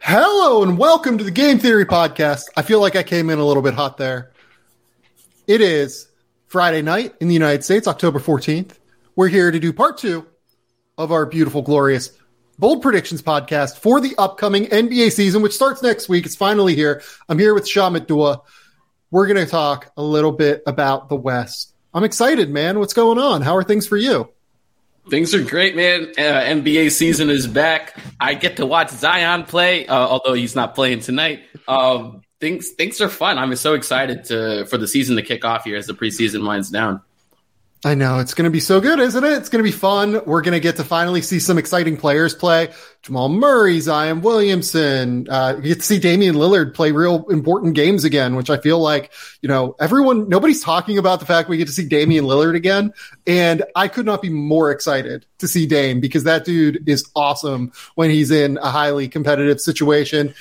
Hello and welcome to the Game Theory Podcast. I feel like I came in a little bit hot there. It is Friday night in the United States, October 14th. We're here to do part two of our beautiful, glorious Bold Predictions podcast for the upcoming NBA season, which starts next week. It's finally here. I'm here with Shamit Dua. We're going to talk a little bit about the West. I'm excited, man. What's going on? How are things for you? Things are great, man. Uh, NBA season is back. I get to watch Zion play, uh, although he's not playing tonight. Um, things things are fun. I'm so excited to for the season to kick off here as the preseason winds down. I know it's going to be so good, isn't it? It's going to be fun. We're going to get to finally see some exciting players play. Jamal Murray, Zion Williamson. Uh, you get to see Damian Lillard play real important games again, which I feel like you know everyone, nobody's talking about the fact we get to see Damian Lillard again, and I could not be more excited to see Dame because that dude is awesome when he's in a highly competitive situation.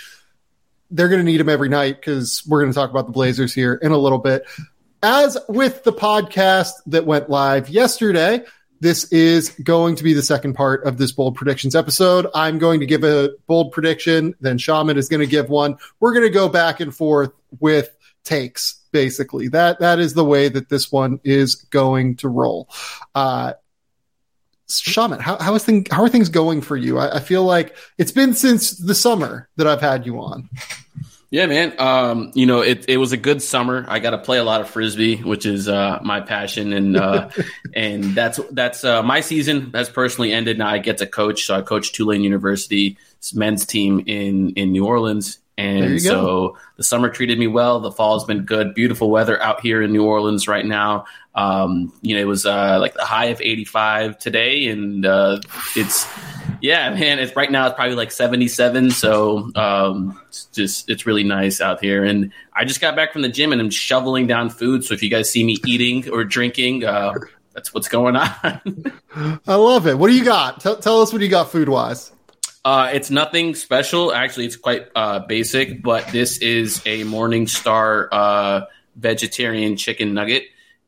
They're going to need him every night because we're going to talk about the Blazers here in a little bit. As with the podcast that went live yesterday, this is going to be the second part of this bold predictions episode. I'm going to give a bold prediction, then Shamit is going to give one. We're going to go back and forth with takes, basically. That that is the way that this one is going to roll. Uh, Shamit, how, how is thing, how are things going for you? I, I feel like it's been since the summer that I've had you on. Yeah, man. Um, you know, it, it was a good summer. I got to play a lot of frisbee, which is uh, my passion, and uh, and that's that's uh, my season has personally ended. Now I get to coach, so I coach Tulane University's men's team in in New Orleans, and so go. the summer treated me well. The fall has been good. Beautiful weather out here in New Orleans right now. Um, you know, it was uh, like the high of 85 today, and uh, it's yeah, man. It's right now it's probably like 77. So um, it's just it's really nice out here. And I just got back from the gym and I'm shoveling down food. So if you guys see me eating or drinking, uh, that's what's going on. I love it. What do you got? Tell, tell us what you got food wise. Uh, it's nothing special. Actually, it's quite uh, basic, but this is a Morningstar uh, vegetarian chicken nugget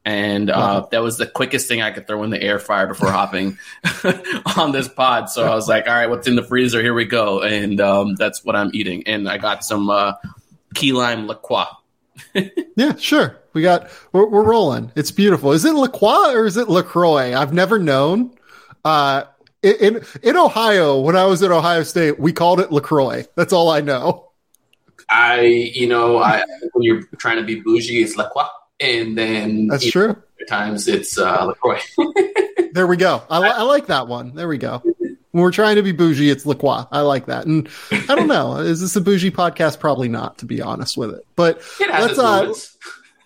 and uh, that was the quickest thing I could throw in the air fryer before hopping on this pod. So I was like, "All right, what's in the freezer? Here we go," and um, that's what I'm eating. And I got some uh, key lime La Croix. yeah, sure. We got we're, we're, rolling. It's beautiful. Is it La Croix or is it Lacroix? I've never known. Uh, in in Ohio, when I was at Ohio State, we called it Lacroix. That's all I know. I, you know, I when you're trying to be bougie, it's La Croix and then that's true. Times it's uh, Lacroix. there we go. I, li- I, like that one. There we go. When we're trying to be bougie, it's Lacroix. I like that. And I don't know, is this a bougie podcast? Probably not, to be honest with it. But it has its uh, moments.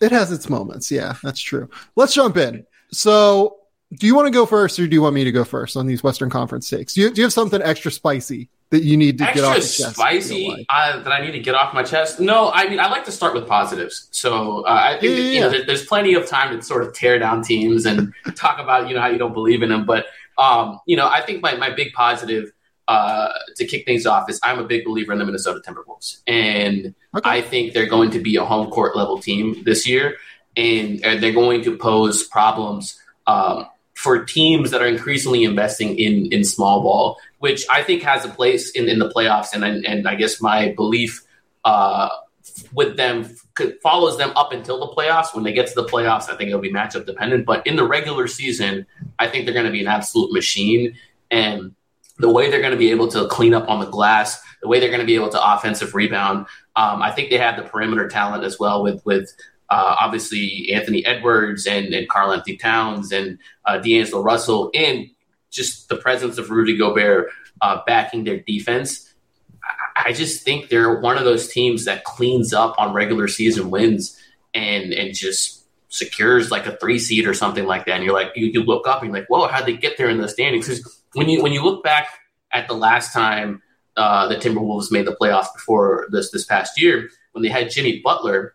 It has its moments. Yeah, that's true. Let's jump in. So, do you want to go first, or do you want me to go first on these Western Conference takes? Do you, do you have something extra spicy that you need to Extra get off chest? Spicy like? uh, that I need to get off my chest. No, I mean I like to start with positives. So uh, I think yeah, that, you know there, there's plenty of time to sort of tear down teams and talk about you know how you don't believe in them. But um, you know I think my my big positive uh, to kick things off is I'm a big believer in the Minnesota Timberwolves, and okay. I think they're going to be a home court level team this year, and they're going to pose problems. Um, for teams that are increasingly investing in in small ball, which I think has a place in, in the playoffs, and and I guess my belief uh, with them follows them up until the playoffs. When they get to the playoffs, I think it'll be matchup dependent. But in the regular season, I think they're going to be an absolute machine, and the way they're going to be able to clean up on the glass, the way they're going to be able to offensive rebound. Um, I think they have the perimeter talent as well with with uh, obviously Anthony Edwards and, and Karl-Anthony Towns and uh, D'Angelo Russell, and just the presence of Rudy Gobert uh, backing their defense. I, I just think they're one of those teams that cleans up on regular season wins and and just secures like a three seed or something like that. And you're like, you, you look up and you're like, whoa, how'd they get there in the standings? Because when you when you look back at the last time uh, the Timberwolves made the playoffs before this this past year, when they had Jimmy Butler,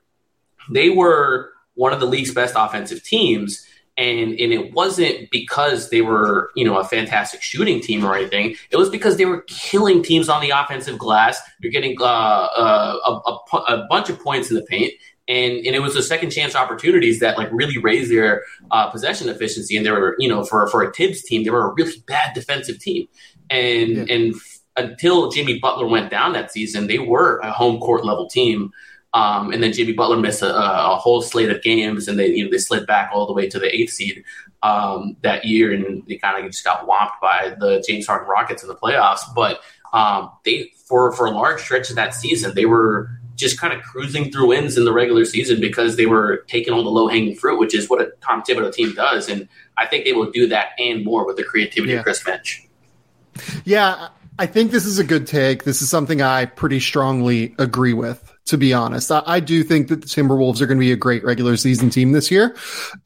they were one of the league's best offensive teams. And, and it wasn't because they were, you know, a fantastic shooting team or anything. It was because they were killing teams on the offensive glass. You're getting uh, uh, a, a, a bunch of points in the paint and and it was the second chance opportunities that like really raised their uh, possession efficiency. And they were, you know, for for a Tibbs team, they were a really bad defensive team. And yeah. and f- until Jimmy Butler went down that season, they were a home court level team. Um, and then Jimmy Butler missed a, a, whole slate of games, and they you know they slid back all the way to the eighth seed um, that year, and they kind of just got whopped by the James Harden Rockets in the playoffs. But um, they for for a large stretch of that season, they were just kind of cruising through wins in the regular season because they were taking all the low hanging fruit, which is what a Tom Thibodeau team does. And I think they will do that and more with the creativity yeah. of Chris Finch. Yeah, I think this is a good take. This is something I pretty strongly agree with, to be honest. I, I do think that the Timberwolves are going to be a great regular season team this year.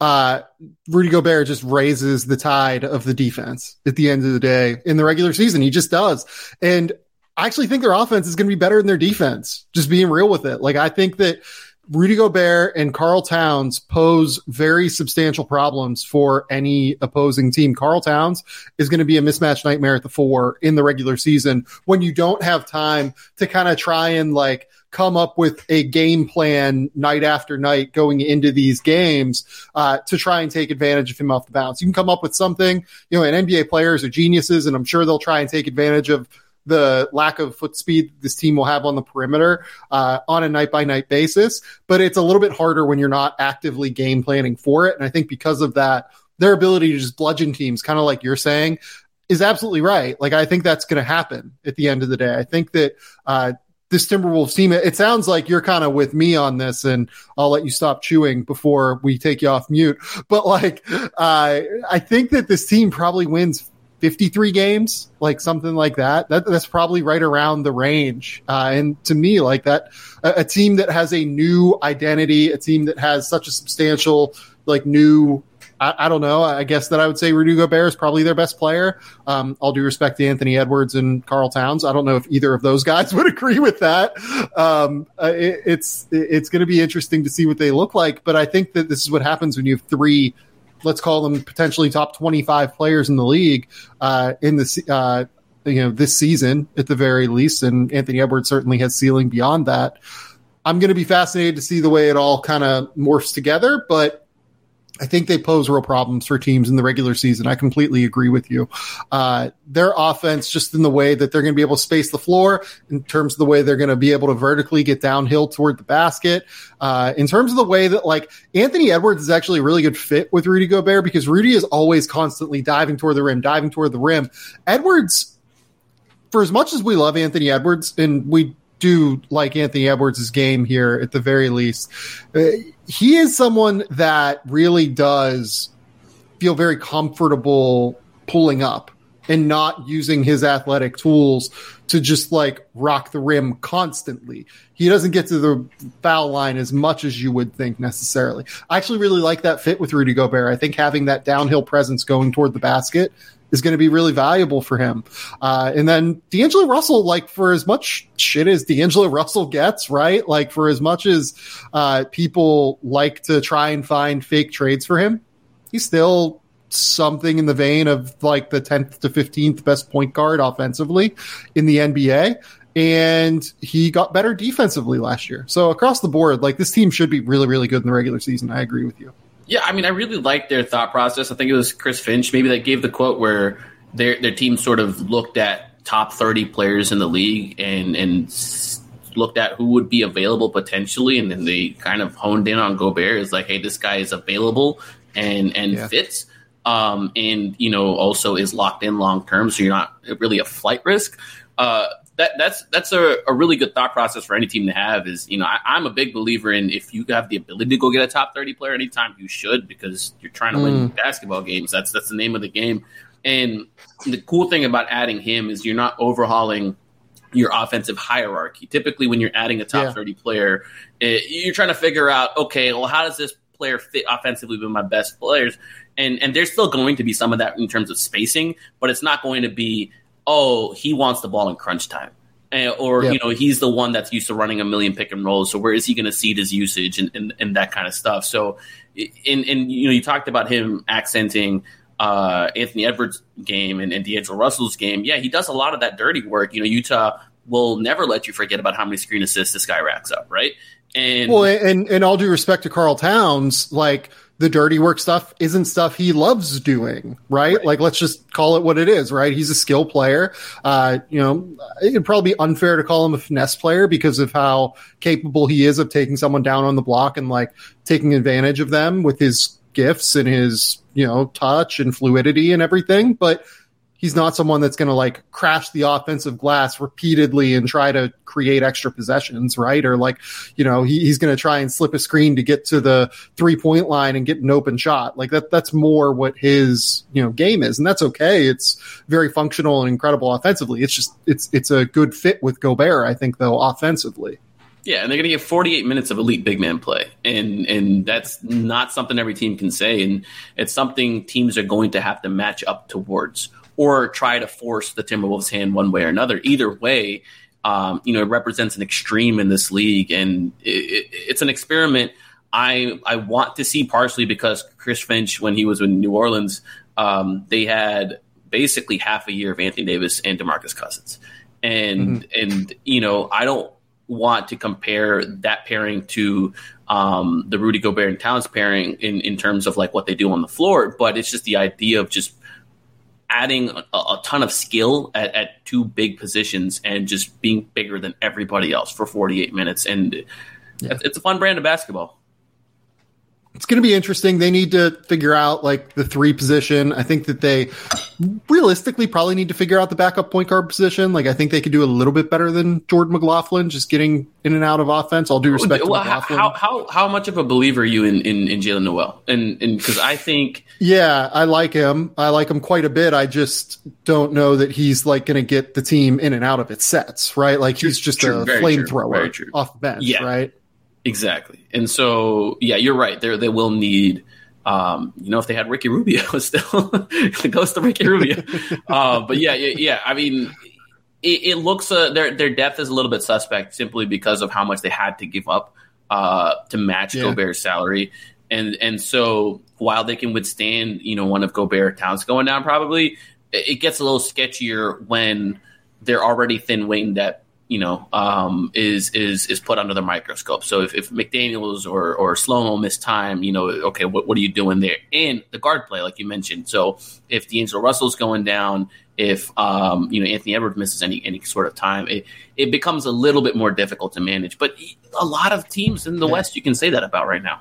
Uh, Rudy Gobert just raises the tide of the defense at the end of the day in the regular season. He just does. And I actually think their offense is going to be better than their defense. Just being real with it. Like I think that Rudy Gobert and Karl Towns pose very substantial problems for any opposing team. Karl Towns is going to be a mismatch nightmare at the four in the regular season when you don't have time to kind of try and like come up with a game plan night after night going into these games uh, to try and take advantage of him off the bounce. You can come up with something, you know, and NBA players are geniuses and I'm sure they'll try and take advantage of the lack of foot speed this team will have on the perimeter uh, on a night by night basis. But it's a little bit harder when you're not actively game planning for it. And I think because of that, their ability to just bludgeon teams, kind of like you're saying, is absolutely right. Like I think that's going to happen at the end of the day. I think that uh, this Timberwolves team, it sounds like you're kind of with me on this, and I'll let you stop chewing before we take you off mute. But like, uh, I think that this team probably wins 53 games, like something like that. that that's probably right around the range. Uh, and to me, like that, a, a, team that has a new identity, a team that has such a substantial, like new, I, I don't know. I guess that I would say Rudy Gobert is probably their best player. Um, all due respect to Anthony Edwards and Karl Towns. I don't know if either of those guys would agree with that. Um, uh, it, it's, it's going to be interesting to see what they look like. But I think that this is what happens when you have three let's call them potentially top 25 players in the league uh, in the uh, you know this season at the very least and Anthony Edwards certainly has ceiling beyond that. I'm going to be fascinated to see the way it all kind of morphs together but I think they pose real problems for teams in the regular season. I completely agree with you. Uh, their offense, just in the way that they're going to be able to space the floor, in terms of the way they're going to be able to vertically get downhill toward the basket, uh, in terms of the way that like Anthony Edwards is actually a really good fit with Rudy Gobert because Rudy is always constantly diving toward the rim, diving toward the rim. Edwards, for as much as we love Anthony Edwards, and we do like Anthony Edwards' game here at the very least. Uh, he is someone that really does feel very comfortable pulling up and not using his athletic tools to just like rock the rim constantly. He doesn't get to the foul line as much as you would think necessarily. I actually really like that fit with Rudy Gobert. I think having that downhill presence going toward the basket is going to be really valuable for him. Uh, and then D'Angelo Russell, like for as much shit as D'Angelo Russell gets, right? Like for as much as uh, people like to try and find fake trades for him, he's still something in the vein of like the 10th to 15th best point guard offensively in the NBA. And he got better defensively last year. So across the board, like this team should be really, really good in the regular season. I agree with you. Yeah, I mean, I really like their thought process. I think it was Chris Finch maybe that gave the quote where their their team sort of looked at top thirty players in the league and and looked at who would be available potentially, and then they kind of honed in on Gobert. Is like, hey, this guy is available and and yeah. fits, um, and you know also is locked in long term, so you're not really a flight risk. Uh, that that's that's a, a really good thought process for any team to have. Is you know I, am a big believer in if you have the ability to go get a top thirty player anytime, you should because you're trying to mm. win basketball games. That's that's the name of the game. And the cool thing about adding him is you're not overhauling your offensive hierarchy. Typically, when you're adding a top yeah. 30 player, it, you're trying to figure out, okay, well, how does this player fit offensively with my best players. And and there's still going to be some of that in terms of spacing, but it's not going to be oh he wants the ball in crunch time. And, or yep. you know he's the one that's used to running a million pick and rolls. So where is he going to see his usage and, and, and that kind of stuff? So, and in you know you talked about him accenting uh, Anthony Edwards' game and, and D'Angelo Russell's game. Yeah, he does a lot of that dirty work. You know, Utah will never let you forget about how many screen assists this guy racks up, right? And well, and and all due respect to Karl Towns, like the dirty work stuff isn't stuff he loves doing, right? right? Like, let's just call it what it is, right? He's a skill player. Uh, you know, it'd probably be unfair to call him a finesse player because of how capable he is of taking someone down on the block and like taking advantage of them with his gifts and his, you know, touch and fluidity and everything. But he's not someone that's going to like crash the offensive glass repeatedly and try to create extra possessions, right? Or like, you know, he, he's going to try and slip a screen to get to the three point line and get an open shot. Like that, that's more what his, you know, game is. And that's okay. It's very functional and incredible offensively. It's just, it's, it's a good fit with Gobert, I think, though, offensively. Yeah, and they're going to get 48 minutes of elite big man play, and and that's not something every team can say, and it's something teams are going to have to match up towards or try to force the Timberwolves' hand one way or another. Either way, um, you know, it represents an extreme in this league, and it, it, it's an experiment. I I want to see partially because Chris Finch, when he was in New Orleans, um, they had basically half a year of Anthony Davis and DeMarcus Cousins, and mm-hmm. and you know, I don't want to compare that pairing to um, the Rudy Gobert and Towns pairing in, in terms of like what they do on the floor, but it's just the idea of just adding a, a ton of skill at, at, two big positions and just being bigger than everybody else for 48 minutes. And yeah. it's a fun brand of basketball it's going to be interesting. They need to figure out like the three position. I think that they realistically probably need to figure out the backup point guard position. Like I think they could do a little bit better than Jordan McLaughlin, just getting in and out of offense. All due respect well, How, how how much of a believer are you in in, in Jaylen Nowell? And and because I think yeah, I like him. I like him quite a bit. I just don't know that he's like going to get the team in and out of its sets. Right? Like he's just true, a flamethrower off the bench. Yeah. Right. Exactly. And so, yeah, you're right. There, they will need, um, you know, if they had Ricky Rubio still, the ghost of Ricky Rubio. uh, but yeah, yeah, yeah, I mean, it, it looks, uh, their, their depth is a little bit suspect simply because of how much they had to give up, uh, to match yeah. Gobert's salary. And, and so while they can withstand, you know, one of Gobert Towns going down, probably it gets a little sketchier when they're already thin winged at you know, um, is is is put under the microscope. So if, if McDaniels or or Sloan miss time, you know, okay, what, what are you doing there? And the guard play, like you mentioned. So if D'Angelo Russell's going down, if um, you know Anthony Edwards misses any any sort of time, it, it becomes a little bit more difficult to manage. But a lot of teams in the yeah. West, you can say that about right now.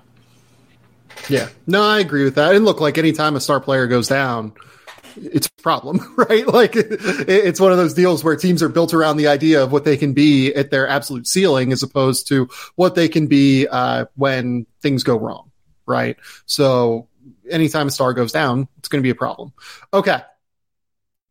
Yeah, no, I agree with that. And look, like anytime a star player goes down, it's a problem, right? Like it's one of those deals where teams are built around the idea of what they can be at their absolute ceiling as opposed to what they can be uh, when things go wrong, right? So anytime a star goes down, it's going to be a problem. Okay,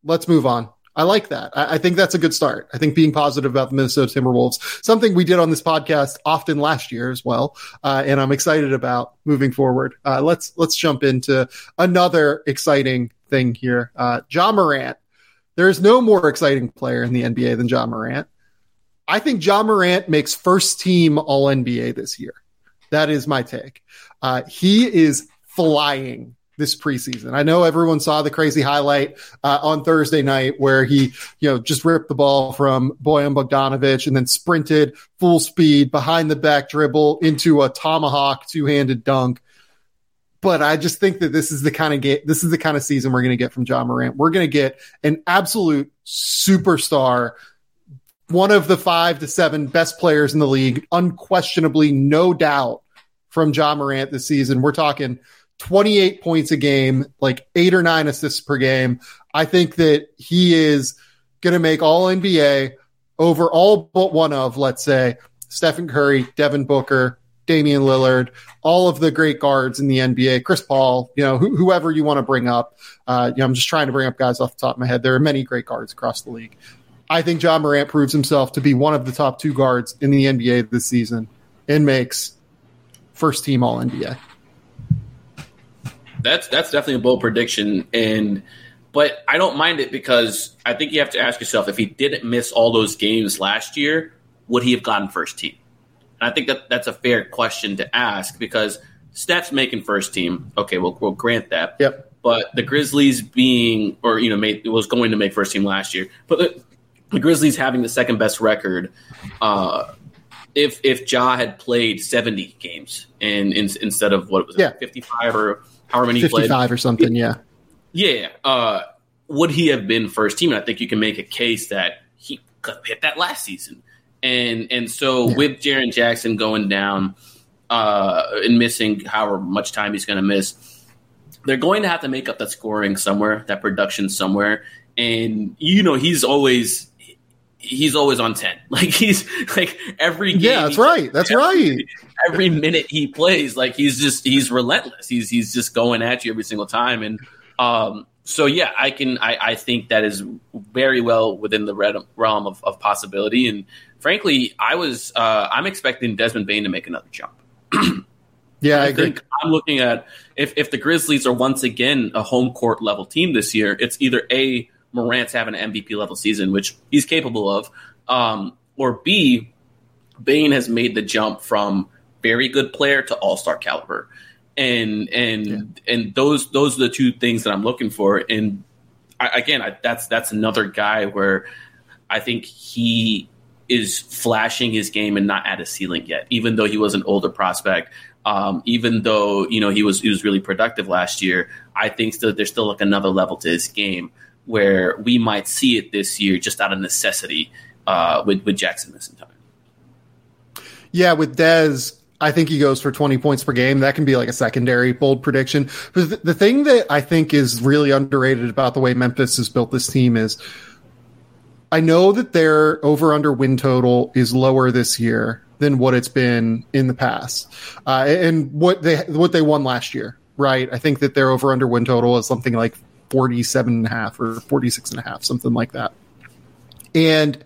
let's move on. I like that. I, I, think that's a good start. I think being positive about the Minnesota Timberwolves, something we did on this podcast often last year as well, uh, and I'm excited about moving forward. Uh, let's let's jump into another exciting thing here. Uh, Ja Morant. There's no more exciting player in the NBA than Ja Morant. I think Ja Morant makes first team All NBA this year. That is my take. Uh, he is flying this preseason. I know everyone saw the crazy highlight uh, on Thursday night where he, you know, just ripped the ball from Bojan Bogdanovich and then sprinted full speed behind the back dribble into a tomahawk two handed dunk but I just think that this is the kind of game, this is the kind of season we're going to get from Ja Morant. We're going to get an absolute superstar, one of the five to seven best players in the league, unquestionably, no doubt from Ja Morant this season. We're talking 28 points a game, like eight or nine assists per game. I think that he is going to make all NBA over all but one of, let's say, Stephen Curry, Devin Booker, Damian Lillard, all of the great guards in the NBA, Chris Paul, you know, wh- whoever you want to bring up. Uh, you know, I'm just trying to bring up guys off the top of my head. There are many great guards across the league. I think Ja Morant proves himself to be one of the top two guards in the NBA this season and makes first team All NBA. That's that's definitely a bold prediction, and but I don't mind it because I think you have to ask yourself if he didn't miss all those games last year, would he have gotten first team? And I think that that's a fair question to ask because Steph's making first team. Okay, we'll, we'll grant that. Yep. But the Grizzlies being, or you know, made, was going to make first team last year. But the, the Grizzlies having the second best record. Uh, if if Ja had played seventy games and in, instead of what was it, Yeah. fifty five or however many he played, Fifty-five or something. Yeah. yeah, uh, would he have been first team? And I think you can make a case that he could hit that last season. And and so Yeah. with Jaren Jackson going down uh, and missing however much time he's going to miss, they're going to have to make up that scoring somewhere, that production somewhere. And you know he's always he's always on ten. Like he's like every game Yeah, that's right. That's right. every minute he plays, like he's just he's relentless. He's he's just going at you every single time. And um, so yeah, I can I, I think that is very well within the red- realm of, of possibility. And frankly, I was uh, I'm expecting Desmond Bane to make another jump. Yeah, I, I agree. think I'm looking at if if the Grizzlies are once again a home court level team this year, it's either a Morant's having an MVP level season, which he's capable of, um, or b Bane has made the jump from very good player to all star caliber, and and and those those are the two things that I'm looking for. And I, again, I, that's that's another guy where I think he is flashing his game and not at a ceiling yet, even though he was an older prospect. Um, even though you know he was he was really productive last year, I think still there's still like another level to his game where we might see it this year just out of necessity uh, with with Jackson missing time. Yeah, with Dez, I think he goes for 20 points per game. That can be like a secondary bold prediction. But the, the thing that I think is really underrated about the way Memphis has built this team is I know that their over under win total is lower this year than what it's been in the past. Uh, and what they what they won last year, right? I think that their over under win total is something like 47 and a half or 46 and a half, something like that. And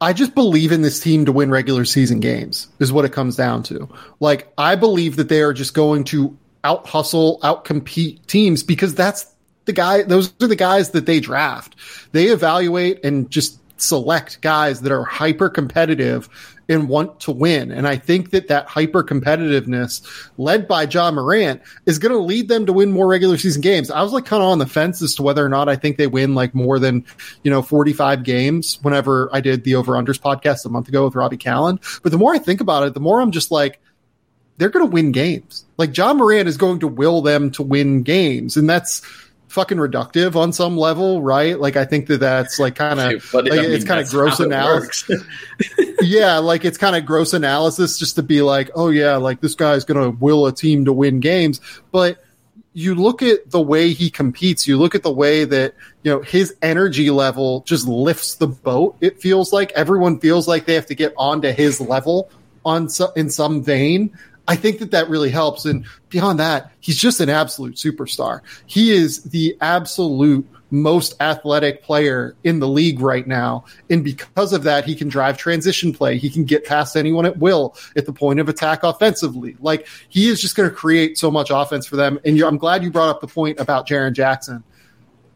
I just believe in this team to win regular season games is what it comes down to. Like I believe that they are just going to out hustle, out compete teams because that's the guy those are the guys that they draft. They evaluate and just select guys that are hyper competitive and want to win. And I think that that hyper competitiveness led by Ja Morant is going to lead them to win more regular season games. I was like kind of on the fence as to whether or not I think they win like more than, you know, 45 games whenever I did the over unders podcast a month ago with Robbie Callan. But the more I think about it, the more I'm just like, they're going to win games. Like Ja Morant is going to will them to win games. And that's, fucking reductive on some level, right? Like I think that that's like kind of like, I mean, it's kind of gross analysis. yeah, like it's kind of gross analysis just to be like, oh yeah, like this guy's going to will a team to win games, but you look at the way he competes, you look at the way that, you know, his energy level just lifts the boat. It feels like everyone feels like they have to get onto his level on so, in some vein. I think that that really helps. And beyond that, he's just an absolute superstar. He is the absolute most athletic player in the league right now. And because of that, he can drive transition play. He can get past anyone at will at the point of attack offensively. Like he is just going to create so much offense for them. And I'm glad you brought up the point about Jaren Jackson.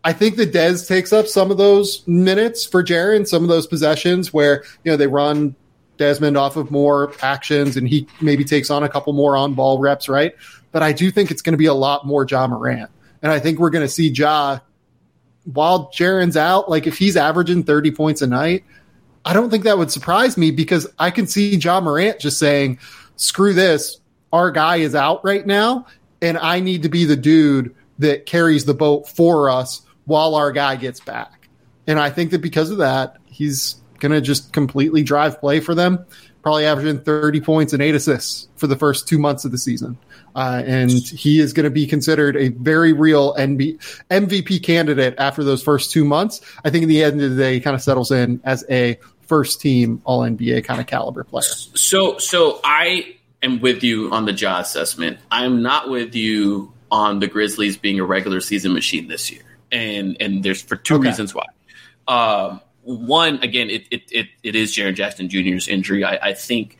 I think that Dez takes up some of those minutes for Jaren, some of those possessions where, you know, they run Desmond off of more actions and he maybe takes on a couple more on ball reps, right? But I do think it's going to be a lot more Ja Morant. And I think we're going to see Ja while Jaren's out, like if he's averaging 30 points a night, I don't think that would surprise me because I can see Ja Morant just saying, screw this. Our guy is out right now, and I need to be the dude that carries the boat for us while our guy gets back. And I think that because of that, he's going to just completely drive play for them, probably averaging 30 points and eight assists for the first two months of the season. Uh, and he is going to be considered a very real NB- MVP candidate after those first two months. I think in the end of the day, he kind of settles in as a first team All NBA kind of caliber player. So, so I am with you on the Ja assessment. I'm not with you on the Grizzlies being a regular season machine this year, and and there's for two Okay. reasons why. Um, one, again, it it it, it is Jaren Jackson Jr.'s injury. I, I think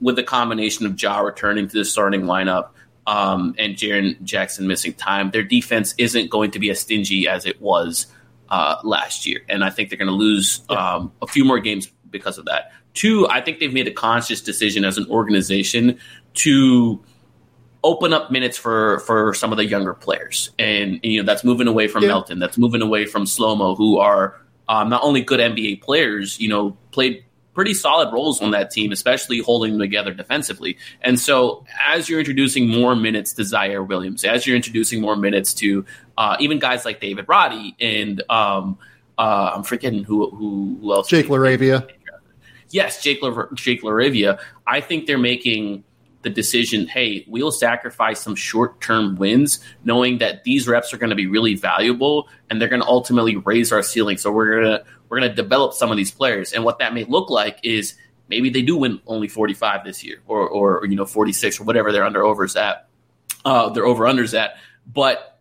with the combination of Ja returning to the starting lineup, um, and Jaren Jackson missing time, their defense isn't going to be as stingy as it was uh, last year. And I think they're going to lose um, a few more games because of that. Two, I think they've made a conscious decision as an organization to open up minutes for for some of the younger players, and, and you know that's moving away from yeah. Melton, that's moving away from Slomo, who are um, not only good NBA players, you know, played pretty solid roles on that team, especially holding them together defensively. And so, as you're introducing more minutes to Ziaire Williams, as you're introducing more minutes to uh, even guys like David Roddy and um, uh, I'm forgetting who who, who else? Jake LaRavia. Yes, Jake La- Jake LaRavia. I think they're making the decision, hey, we'll sacrifice some short term wins, knowing that these reps are going to be really valuable and they're going to ultimately raise our ceiling. So we're gonna we're gonna develop some of these players, and what that may look like is maybe they do win only 45 this year, or or you know 46 or whatever their under overs at, uh, their over unders at, but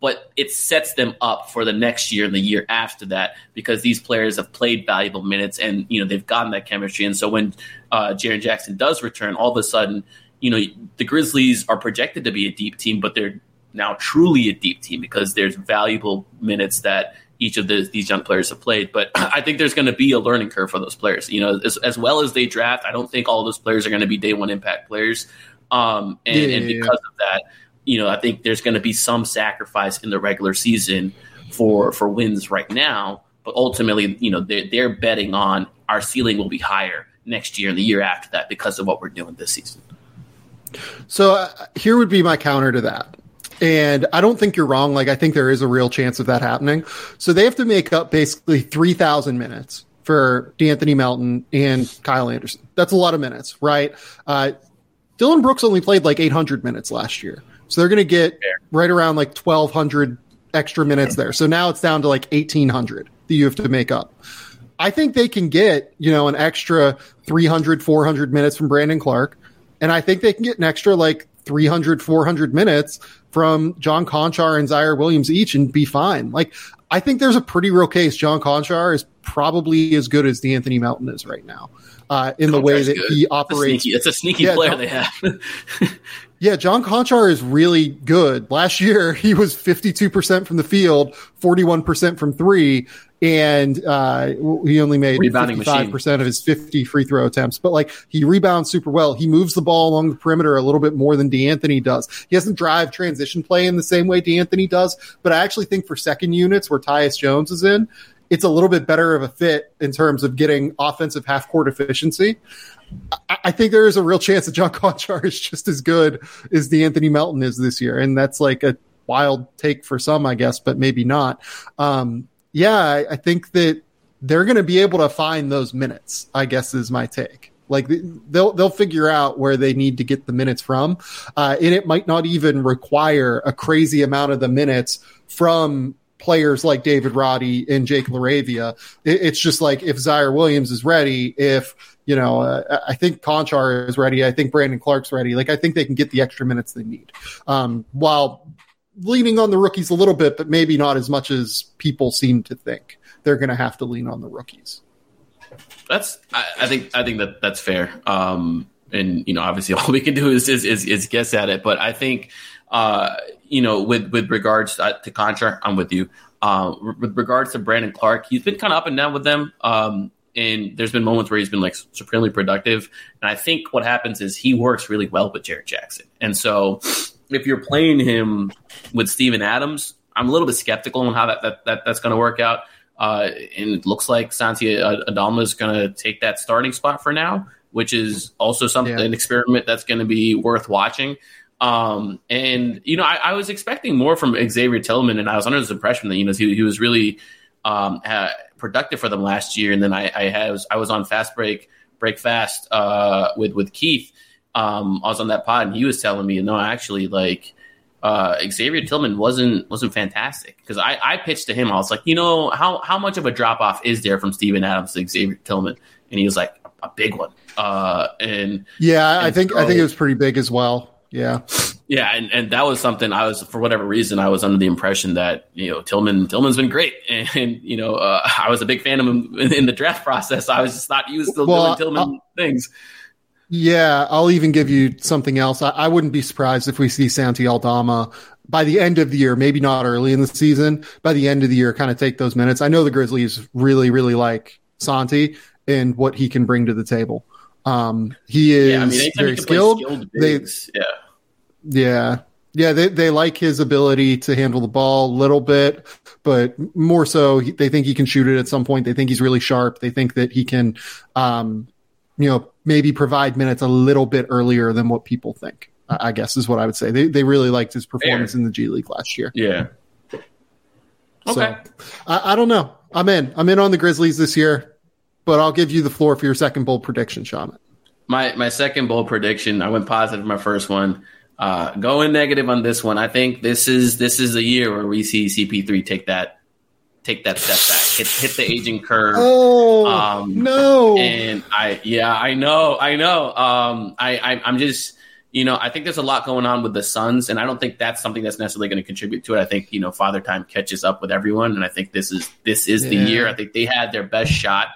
but it sets them up for the next year and the year after that because these players have played valuable minutes and you know they've gotten that chemistry. And so when uh, Jaren Jackson does return, all of a sudden, you know the Grizzlies are projected to be a deep team, but they're now truly a deep team because there's valuable minutes that each of the, these young players have played. But I think there's going to be a learning curve for those players. You know, as, as well as they draft, I don't think all those players are going to be day one impact players. Um, and, yeah, and because yeah. of that you know, I think there's going to be some sacrifice in the regular season for for wins right now, but ultimately, you know, they're, they're betting on our ceiling will be higher next year and the year after that because of what we're doing this season. So uh, here would be my counter to that. And I don't think you're wrong. Like, I think there is a real chance of that happening. So they have to make up basically 3,000 minutes for De'Anthony Melton and Kyle Anderson. That's a lot of minutes, right? Uh, Dillon Brooks only played like 800 minutes last year. So they're going to get right around like 1,200 extra minutes there. So now it's down to like 1,800 that you have to make up. I think they can get, you know, an extra 300, 400 minutes from Brandon Clarke. And I think they can get an extra like 300, 400 minutes from John Konchar and Ziaire Williams each and be fine. Like, I think there's a pretty real case. John Konchar is probably as good as De'Anthony Melton is right now. Uh, in the way that good. he operates. It's a sneaky, it's a sneaky yeah, player they have. Yeah, John Konchar is really good. Last year, he was 52% from the field, 41% from three, and uh, he only made Rebounding 55% machine. of his 50 free throw attempts. But like, he rebounds super well. He moves the ball along the perimeter a little bit more than De'Anthony does. He doesn't drive transition play in the same way De'Anthony does. But I actually think for second units where Tyus Jones is in, it's a little bit better of a fit in terms of getting offensive half court efficiency. I think there is a real chance that John Konchar is just as good as De'Anthony Melton is this year, and that's like a wild take for some, I guess, but maybe not. Um, yeah, I, I think that they're going to be able to find those minutes. I guess is my take. Like they'll they'll figure out where they need to get the minutes from, uh, and it might not even require a crazy amount of the minutes from players like David Roddy and Jake LaRavia. It, it's just like if Ziaire Williams is ready, if you know, uh, I think Konchar is ready. I think Brandon Clarke's ready. Like I think they can get the extra minutes they need, um, while leaning on the rookies a little bit, but maybe not as much as people seem to think. They're going to have to lean on the rookies. That's I, I think I think that that's fair. Um, and you know, obviously, all we can do is is, is, is guess at it. But I think uh, you know, with with regards to, to Konchar, I'm with you. Uh, with regards to Brandon Clarke, he's been kind of up and down with them. Um, and there's been moments where he's been like supremely productive. And I think what happens is he works really well with Jaren Jackson. And so if you're playing him with Steven Adams, I'm a little bit skeptical on how that, that, that that's going to work out. Uh, and it looks like Santi Aldama is going to take that starting spot for now, which is also something yeah. an experiment that's going to be worth watching. Um, and you know, I, I, was expecting more from Xavier Tillman, and I was under this impression that you know he, he was really um, productive for them last year. And then I, I had I was on fast break break fast uh, with with Keith. Um, I was on that pod, and he was telling me, you know, actually, like uh, Xavier Tillman wasn't wasn't fantastic because I, I pitched to him. I was like, you know, how how much of a drop off is there from Steven Adams to Xavier Tillman? And he was like, a, a big one. Uh, and yeah, and I think so, I think it was pretty big as well. Yeah. Yeah, and, and that was something I was for whatever reason I was under the impression that you know Tillman Tillman's been great, and, and you know uh, I was a big fan of him in, in, the draft process. I was just not used to well, doing Tillman uh, things. Yeah, I'll even give you something else. I, I wouldn't be surprised if we see Santi Aldama by the end of the year, maybe not early in the season, by the end of the year, kind of take those minutes. I know the Grizzlies really, really like Santi and what he can bring to the table. Um, he is yeah, I mean, very skilled. skilled they, yeah. Yeah. Yeah, they, they like his ability to handle the ball a little bit, but more so, they think he can shoot it at some point. They think he's really sharp. They think that he can, um, you know, maybe provide minutes a little bit earlier than what people think. I guess is what I would say. They they really liked his performance Fair. in the G League last year. Yeah. Okay. So, I, I don't know. I'm in. I'm in on the Grizzlies this year, but I'll give you the floor for your second bold prediction, Shamit. My my second bold prediction. I went positive my first one. Uh, going negative on this one. I think this is this is a year where we see CP3 take that take that step back, hit hit the aging curve. Oh um, no! And I yeah I know I know. Um, I, I I'm just you know I think there's a lot going on with the Suns, and I don't think that's something that's necessarily going to contribute to it. I think you know Father Time catches up with everyone, and I think this is this is yeah. the year. I think they had their best shot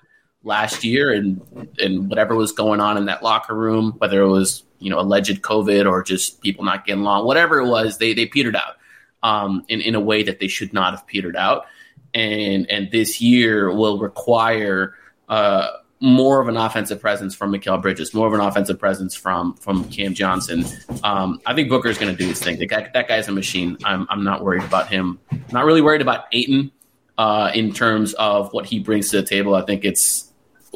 last year, and and whatever was going on in that locker room, whether it was you know alleged COVID or just people not getting along, whatever it was, they they petered out um, in in a way that they should not have petered out, and and this year will require. Uh, more of an offensive presence from Mikal Bridges, more of an offensive presence from from Cam Johnson. Um, I think Booker is going to do his thing. Guy, that guy's a machine. I'm I'm not worried about him. Not really worried about Ayton uh, in terms of what he brings to the table. I think it's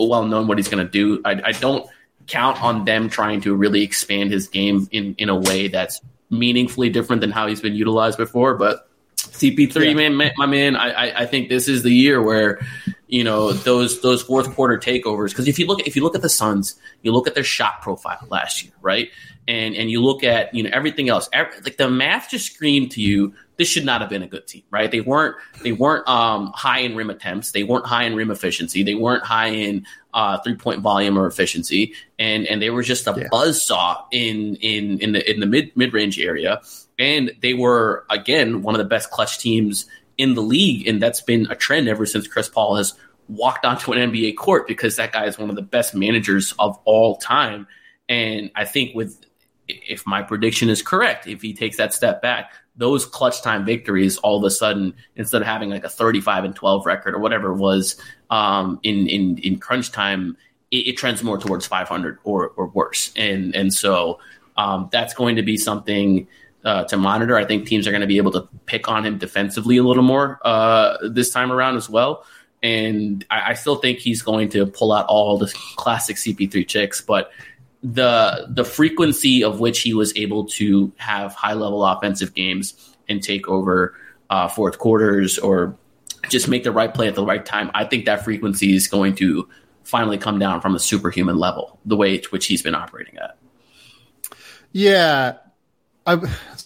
well known what he's going to do. I, I don't count on them trying to really expand his game in, in a way that's meaningfully different than how he's been utilized before. But CP3, yeah. man, my man, I, I think this is the year where you know those those fourth quarter takeovers. Because if you look at, if you look at the Suns, you look at their shot profile last year, right? And and you look at you know everything else, every, like the math just screamed to you this should not have been a good team, right? They weren't they weren't um, high in rim attempts, they weren't high in rim efficiency, they weren't high in uh, three point volume or efficiency, and and they were just a yeah. buzz saw in in in the in the mid mid range area, and they were again one of the best clutch teams in the league, and that's been a trend ever since Chris Paul has walked onto an NBA court because that guy is one of the best managers of all time, and I think with if my prediction is correct, if he takes that step back, those clutch time victories all of a sudden instead of having like a 35 and 12 record or whatever it was um, in in in crunch time it, it, trends more towards 500 or or worse. And and so um, that's going to be something uh, to monitor i think teams are going to be able to pick on him defensively a little more uh, this time around as well and I, I still think he's going to pull out all the classic cp3 chicks but the the frequency of which he was able to have high level offensive games and take over uh, fourth quarters or just make the right play at the right time. I think that frequency is going to finally come down from a superhuman level, the way to which he's been operating at. Yeah. I,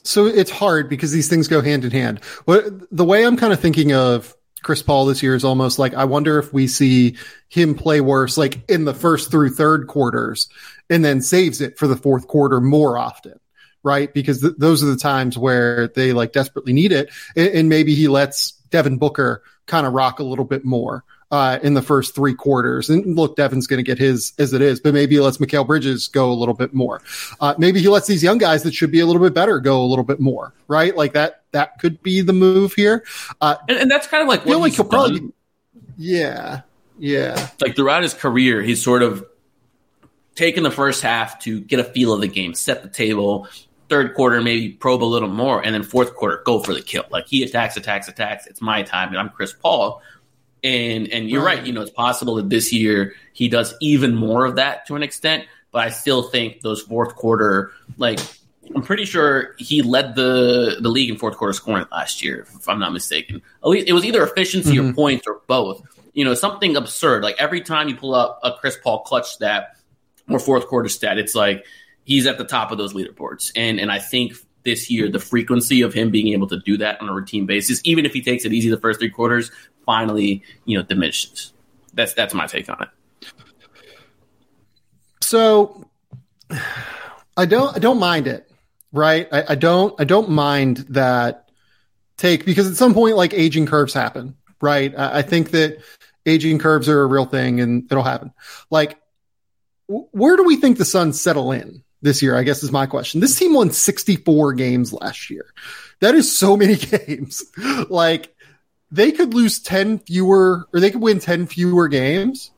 so it's hard because these things go hand in hand. What the way I'm kind of thinking of Chris Paul this year is almost like I wonder if we see him play worse, like in the first through third quarters, and then saves it for the fourth quarter more often, right? Because th- those are the times where they like desperately need it. And, and maybe he lets Devin Booker kind of rock a little bit more. Uh, in the first three quarters. And look, Devin's going to get his as it is, but maybe he lets Mikal Bridges go a little bit more. Uh, maybe he lets these young guys that should be a little bit better go a little bit more, right? Like that, that could be the move here. Uh, and, and, that's kind of like what like he'll probably, yeah, yeah. Like throughout his career, he's sort of taken the first half to get a feel of the game, set the table. Third quarter, maybe probe a little more, and then fourth quarter, go for the kill. Like he attacks, attacks, attacks. It's my time, and I'm Chris Paul. And and you're right. right. You know, it's possible that this year he does even more of that to an extent. But I still think those fourth quarter, like I'm pretty sure he led the the league in fourth quarter scoring last year, if I'm not mistaken. At least it was either efficiency mm-hmm. or points or both. You know, something absurd. Like every time you pull up a Chris Paul clutch stat, or fourth quarter stat, it's like he's at the top of those leaderboards. And and I think this year the frequency of him being able to do that on a routine basis, even if he takes it easy the first three quarters, finally you know diminishes. That's that's my take on it. So I don't I don't mind it, right? I, I don't I don't mind that take because at some point like aging curves happen, right? I, I think that aging curves are a real thing and it'll happen. Like where do we think the Suns settle in this year? I guess is my question. This team won 64 games last year. That is so many games. like they could lose 10 fewer or they could win 10 fewer games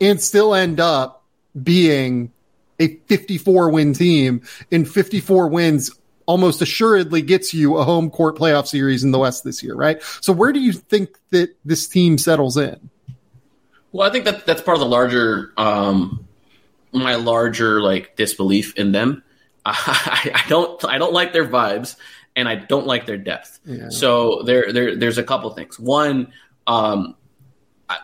and still end up being a 54 win team and 54 wins almost assuredly gets you a home court playoff series in the West this year, right? So where do you think that this team settles in? Well, I think that that's part of the larger, um, my larger like disbelief in them. I, I don't, I don't like their vibes, and I don't like their depth. Yeah. So there, there, there's a couple things. One, um, I,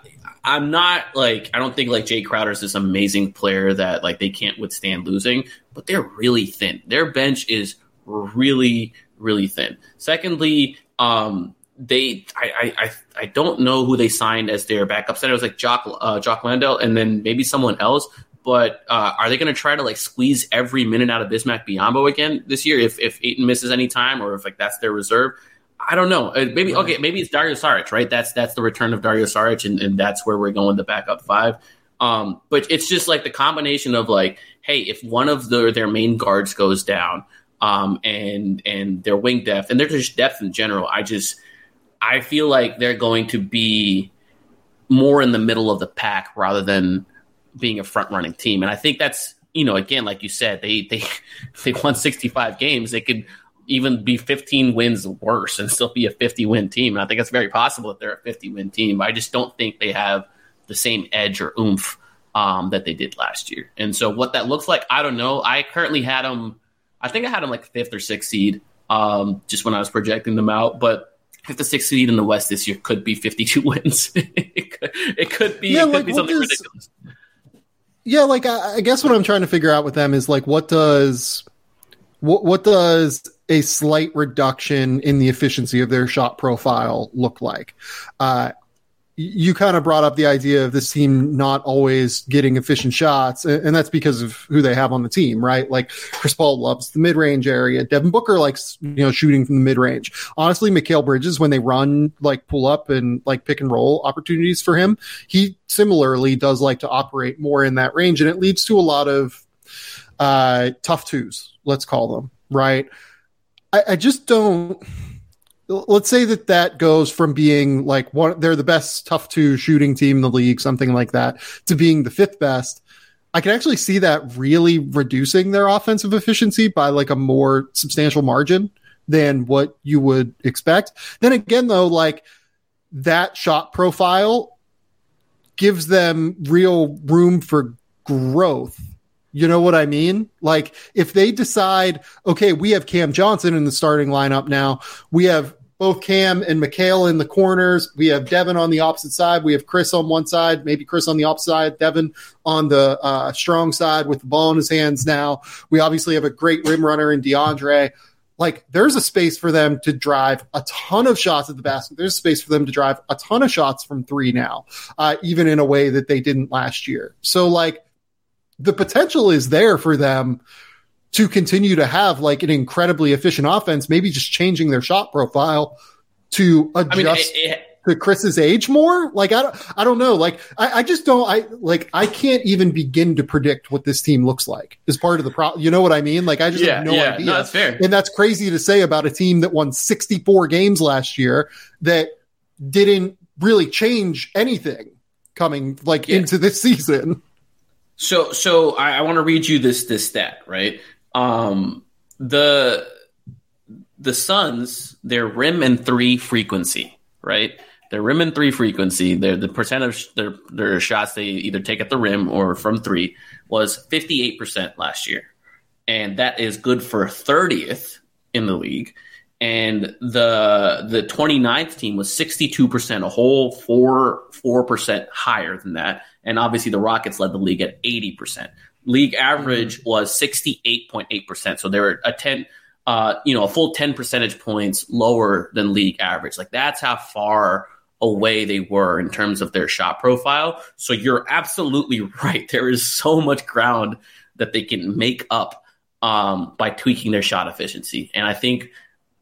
I'm not like I don't think like Jae Crowder is this amazing player that like they can't withstand losing, but they're really thin. Their bench is really, really thin. Secondly, um, they I, I I don't know who they signed as their backup center. It was like Jock uh, Jock Landale and then maybe someone else. But uh, are they going to try to like squeeze every minute out of Bismack Biyombo again this year if if Ayton misses any time or if like that's their reserve? I don't know. Uh, maybe okay. Maybe it's Dario Saric, right? That's that's the return of Dario Saric, and, and that's where we're going the backup five. Um, but it's just like the combination of like, hey, if one of the, their main guards goes down, um, and and their wing depth and their just depth in general. I just I feel like they're going to be more in the middle of the pack rather than being a front running team. And I think that's you know again like you said they they they won 65 games. They could even be 15 wins worse and still be a 50 win team. And I think it's very possible that they're a 50 win team. I just don't think they have the same edge or oomph um, that they did last year. And so what that looks like, I don't know. I currently had them I think I had them like fifth or sixth seed, um, just when I was projecting them out. But fifth or sixth seed in the West this year could be 52 wins. it, could, it, could, be, yeah, it could be something does, ridiculous. Yeah, like I, I guess what I'm trying to figure out with them is like what does what what does a slight reduction in the efficiency of their shot profile look like? Uh, you kind of brought up the idea of this team not always getting efficient shots, and that's because of who they have on the team, right? Like Chris Paul loves the mid range area. Devin Booker likes, you know, shooting from the mid range. Honestly, Mikal Bridges, when they run like pull up and like pick and roll opportunities for him, he similarly does like to operate more in that range, and it leads to a lot of uh, tough twos, let's call them, right? I, I just don't let's say that that goes from being like one they're the best tough two shooting team in the league something like that to being the fifth best. I can actually see that really reducing their offensive efficiency by like a more substantial margin than what you would expect. Then again though like that shot profile gives them real room for growth you know what I mean? Like if they decide, okay, we have Cam Johnson in the starting lineup now. We have both Cam and Mikal in the corners. We have Devin on the opposite side. We have Chris on one side, maybe Chris on the opposite side, Devin on the uh, strong side with the ball in his hands now. We obviously have a great rim runner in DeAndre. Like there's a space for them to drive a ton of shots at the basket. There's space for them to drive a ton of shots from three now, uh, even in a way that they didn't last year. So like the potential is there for them to continue to have like an incredibly efficient offense, maybe just changing their shot profile to adjust I mean, it, it, to Chris's age more. Like I don't, I don't know. Like I, I, just don't. I like I can't even begin to predict what this team looks like. Is part of the problem. You know what I mean? Like I just yeah, have no yeah, idea. No, that's fair. And that's crazy to say about a team that won 64 games last year that didn't really change anything coming like yeah. into this season. So, so I, I want to read you this this stat, right? Um, the the Suns, their rim and three frequency, right? Their rim and three frequency, their the percent of their their shots they either take at the rim or from three was fifty eight percent last year, and that is good for thirtieth in the league. And the the 29th team was 62%, a whole four four percent higher than that. And obviously the Rockets led the league at 80%. League average mm-hmm. was 68.8%. So they were a 10, uh, you know, a full 10 percentage points lower than league average. Like that's how far away they were in terms of their shot profile. So you're absolutely right. There is so much ground that they can make up um, by tweaking their shot efficiency. And I think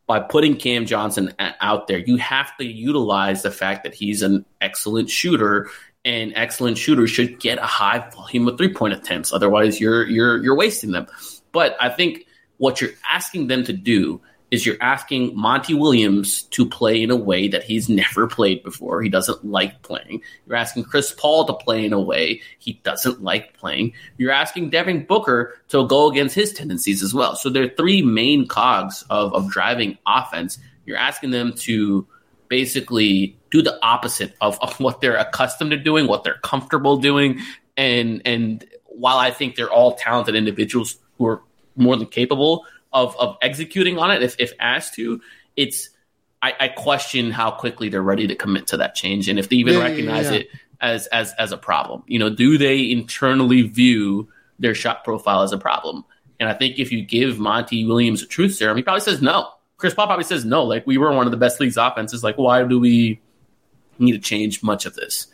by putting Cam Johnson out there, you have to utilize the fact that he's an excellent shooter and excellent shooters should get a high volume of three point attempts. Otherwise, you're you're you're wasting them. But I think what you're asking them to do is you're asking Monty Williams to play in a way that he's never played before. He doesn't like playing. You're asking Chris Paul to play in a way he doesn't like playing. You're asking Devin Booker to go against his tendencies as well. So there are three main cogs of, of driving offense. You're asking them to basically do the opposite of, of what they're accustomed to doing, what they're comfortable doing. And and while I think they're all talented individuals who are more than capable of of executing on it if, if asked to, it's I, I question how quickly they're ready to commit to that change and if they even yeah, recognize yeah. it as as as a problem. You know, do they internally view their shot profile as a problem? And I think if you give Monty Williams a truth serum, he probably says no. Chris Paul probably says no. Like we were one of the best league's offenses. Like why do we need to change much of this?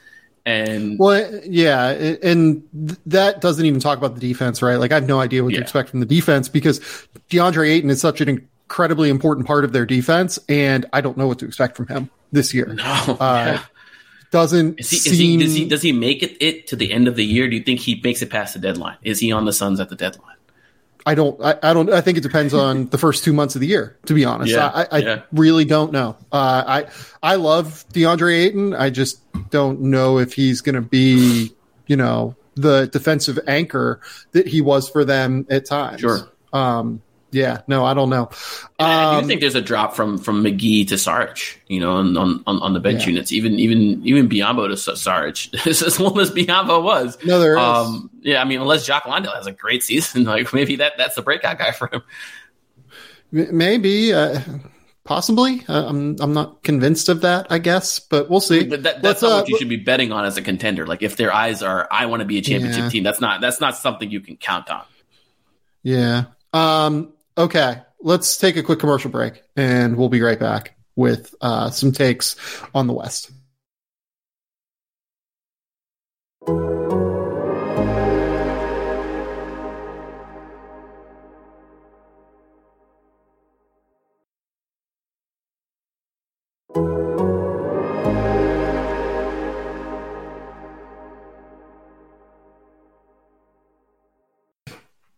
And well, yeah, and that doesn't even talk about the defense, right? Like I have no idea what yeah. to expect from the defense because DeAndre Ayton is such an incredibly important part of their defense, and I don't know what to expect from him this year. No, uh, yeah. doesn't is he, seem... is he, does he does he make it, it to the end of the year? Do you think he makes it past the deadline? Is he on the Suns at the deadline? I don't. I, I, don't. I think it depends on the first two months of the year. To be honest, yeah, I, I yeah. really don't know. Uh, I I love DeAndre Ayton. I just don't know if he's going to be, you know, the defensive anchor that he was for them at times. Sure. Um, yeah, no, I don't know. Um, I do um, think there's a drop from from McGee to Sarge, you know, on on, on the bench yeah. units. Even even even Biyombo to Sarge, as long as Biyombo was. No, there is. Um, yeah, I mean, unless Jock Landale has a great season, like maybe that that's the breakout guy for him. Maybe, uh, possibly. Uh, I'm I'm not convinced of that. I guess, but we'll see. But that, that's Let's, not uh, what you should be betting on as a contender. Like if their eyes are, I want to be a championship yeah. team. That's not that's not something you can count on. Yeah. Um, Okay, let's take a quick commercial break and we'll be right back with uh, some takes on the West.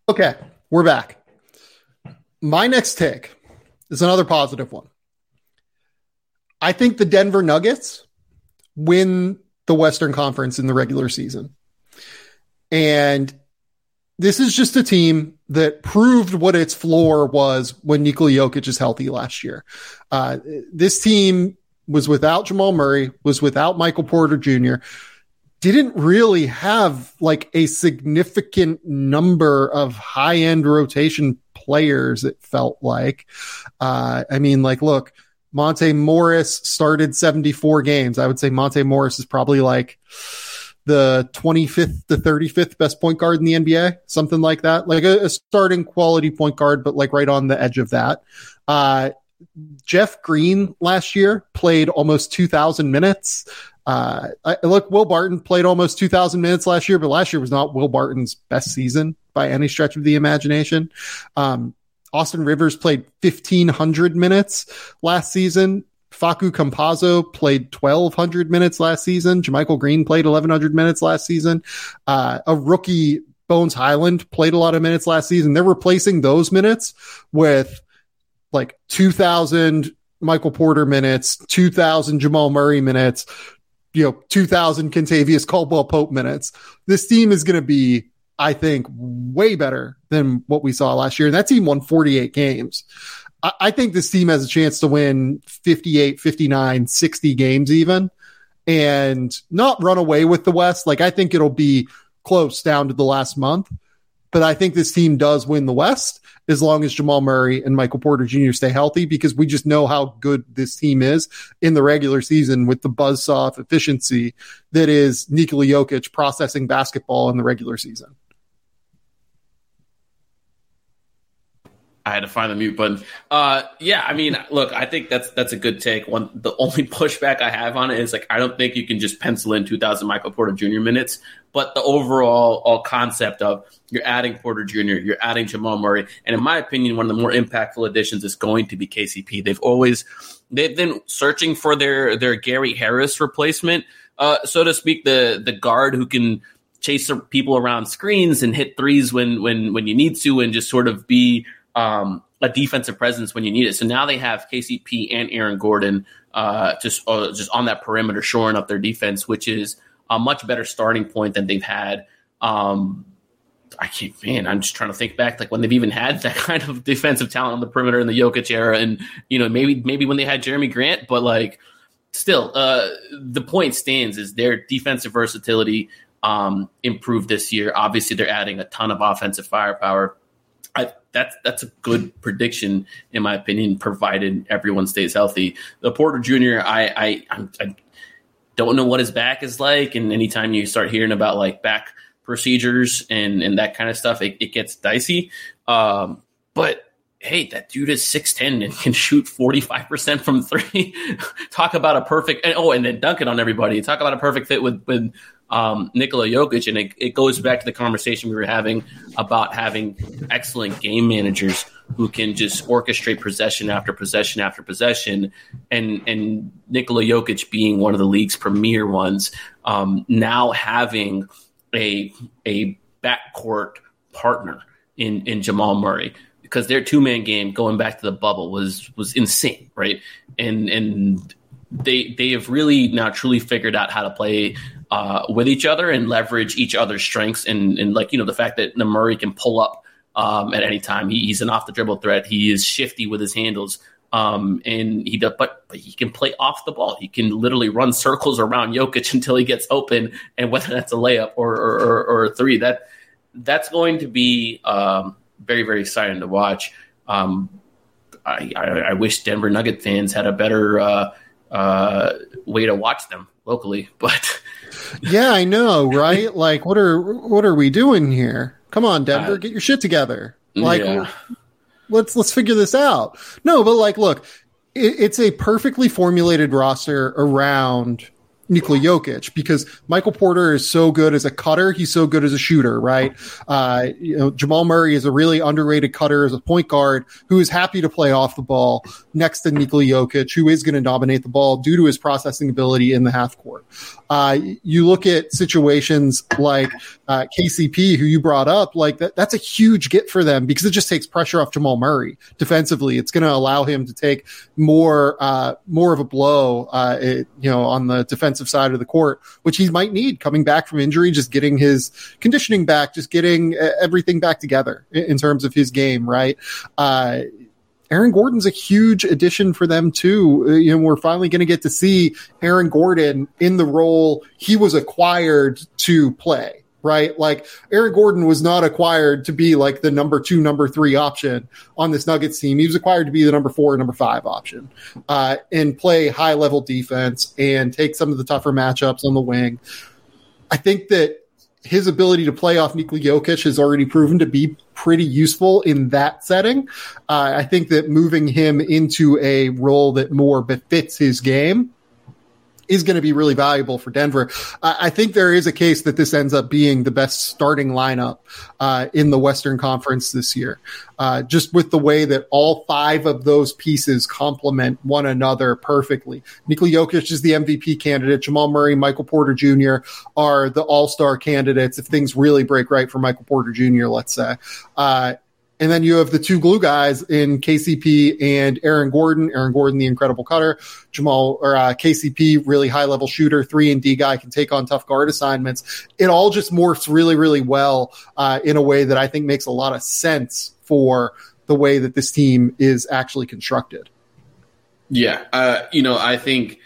Okay, we're back my next take is another positive one. I think the Denver Nuggets win the Western Conference in the regular season. And this is just a team that proved what its floor was when Nikola Jokic is healthy last year. Uh, this team was without Jamal Murray, was without Michael Porter Jr., didn't really have like a significant number of high end rotation players, it felt like. Uh, I mean, like, look, Monte Morris started 74 games. I would say Monte Morris is probably like the 25th to 35th best point guard in the NBA, something like that. Like a, a starting quality point guard, but like right on the edge of that. Uh, Jeff Green last year played almost 2,000 minutes. Uh, I, look, Will Barton played almost 2,000 minutes last year, but last year was not Will Barton's best season by any stretch of the imagination. Um, Austin Rivers played 1,500 minutes last season. Facu Campazzo played 1,200 minutes last season. JaMychal Green played 1,100 minutes last season. Uh, a rookie, Bones Hyland, played a lot of minutes last season. They're replacing those minutes with like 2,000 Michael Porter minutes, 2,000 Jamal Murray minutes, you know, 2000 Kentavious Caldwell Pope minutes. This team is going to be, I think, way better than what we saw last year. And that team won 48 games. I, I think this team has a chance to win 58, 59, 60 games even and not run away with the West. Like I think it'll be close down to the last month, but I think this team does win the West as long as Jamal Murray and Michael Porter Jr. stay healthy because we just know how good this team is in the regular season with the buzzsaw efficiency that is Nikola Jokic processing basketball in the regular season. I had to find the mute button. Uh, yeah, I mean, look, I think that's that's a good take. One, the only pushback I have on it is like I don't think you can just pencil in 2,000 Michael Porter Jr. minutes, but the overall all concept of you're adding Porter Jr., you're adding Jamal Murray, and in my opinion, one of the more impactful additions is going to be KCP. They've always they've been searching for their their Gary Harris replacement uh, so to speak, the the guard who can chase people around screens and hit threes when when when you need to, and just sort of be um, a defensive presence when you need it. So now they have KCP and Aaron Gordon uh, just uh, just on that perimeter, shoring up their defense, which is a much better starting point than they've had. Um, I can't, man, I'm just trying to think back, like when they've even had that kind of defensive talent on the perimeter in the Jokic era, and you know maybe maybe when they had Jerami Grant, but like still, uh, the point stands is their defensive versatility um, improved this year. Obviously, they're adding a ton of offensive firepower. I, that's that's a good prediction in my opinion, provided everyone stays healthy. The Porter Jr. I I, I don't know what his back is like, and anytime you start hearing about like back procedures and and that kind of stuff, it, it gets dicey. Um, but hey, that dude is 6'10 and can shoot 45% from three. Talk about a perfect, and, oh, and then dunk it on everybody. Talk about a perfect fit with, with um, Nikola Jokic. And it, it goes back to the conversation we were having about having excellent game managers who can just orchestrate possession after possession after possession. And, and Nikola Jokic being one of the league's premier ones, um, now having a, a backcourt partner in, in Jamal Murray because their two man game going back to the bubble was was insane, right? And and they they have really now truly figured out how to play uh, with each other and leverage each other's strengths and and like you know the fact that Murray can pull up um, at any time. He, he's an off the dribble threat. He is shifty with his handles. Um, and he does, but, but he can play off the ball. He can literally run circles around Jokic until he gets open, and whether that's a layup or or, or, or a three, that that's going to be um, very very exciting to watch. Um, I, I, I, wish Denver Nugget fans had a better uh, uh, way to watch them locally, but yeah, I know, right? like, what are what are we doing here? Come on, Denver, uh, get your shit together. Like, yeah. let's let's figure this out. No, but like, look, it, it's a perfectly formulated roster around Nikola Jokic because Michael Porter is so good as a cutter. He's so good as a shooter, right? Uh, you know, Jamal Murray is a really underrated cutter as a point guard who is happy to play off the ball next to Nikola Jokic, who is going to dominate the ball due to his processing ability in the half court. Uh, you look at situations like uh, KCP, who you brought up, like that, that's a huge get for them because it just takes pressure off Jamal Murray defensively. It's going to allow him to take more, uh, more of a blow, uh, it, you know, on the defensive side of the court, which he might need coming back from injury, just getting his conditioning back, just getting uh, everything back together in, terms of his game, right? Uh, Aaron Gordon's a huge addition for them too. Uh, you know, we're finally going to get to see Aaron Gordon in the role he was acquired to play right? Like Aaron Gordon was not acquired to be like the number two, number three option on this Nuggets team. He was acquired to be the number four, number five option, uh, and play high level defense and take some of the tougher matchups on the wing. I think that his ability to play off Nikola Jokic has already proven to be pretty useful in that setting. Uh, I think that moving him into a role that more befits his game is going to be really valuable for Denver. I think there is a case that this ends up being the best starting lineup uh, in the Western Conference this year, uh, just with the way that all five of those pieces complement one another perfectly. Nikola Jokic is the MVP candidate. Jamal Murray, Michael Porter Jr. are the All Star candidates if things really break right for Michael Porter Jr. Let's say. And then you have the two glue guys in KCP and Aaron Gordon. Aaron Gordon, the incredible cutter. Jamal or uh, KCP, really high level shooter, three and D guy, can take on tough guard assignments. It all just morphs really, really well uh, in a way that I think makes a lot of sense for the way that this team is actually constructed. Yeah, uh, you know, I think.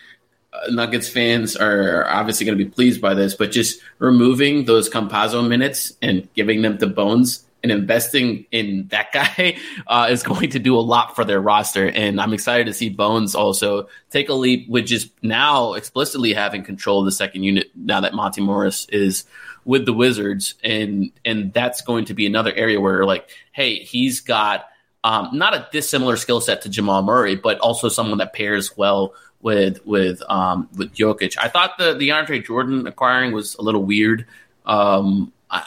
Uh, Nuggets fans are obviously going to be pleased by this, but just removing those Campazzo minutes and giving them the Bones and investing in that guy uh, is going to do a lot for their roster. And I'm excited to see Bones also take a leap with just now explicitly having control of the second unit now that Monte Morris is with the Wizards. And and that's going to be another area where like, hey, he's got um, not a dissimilar skill set to Jamal Murray, but also someone that pairs well with with um, with Jokic. I thought the the Andre Jordan acquiring was a little weird. Um, I,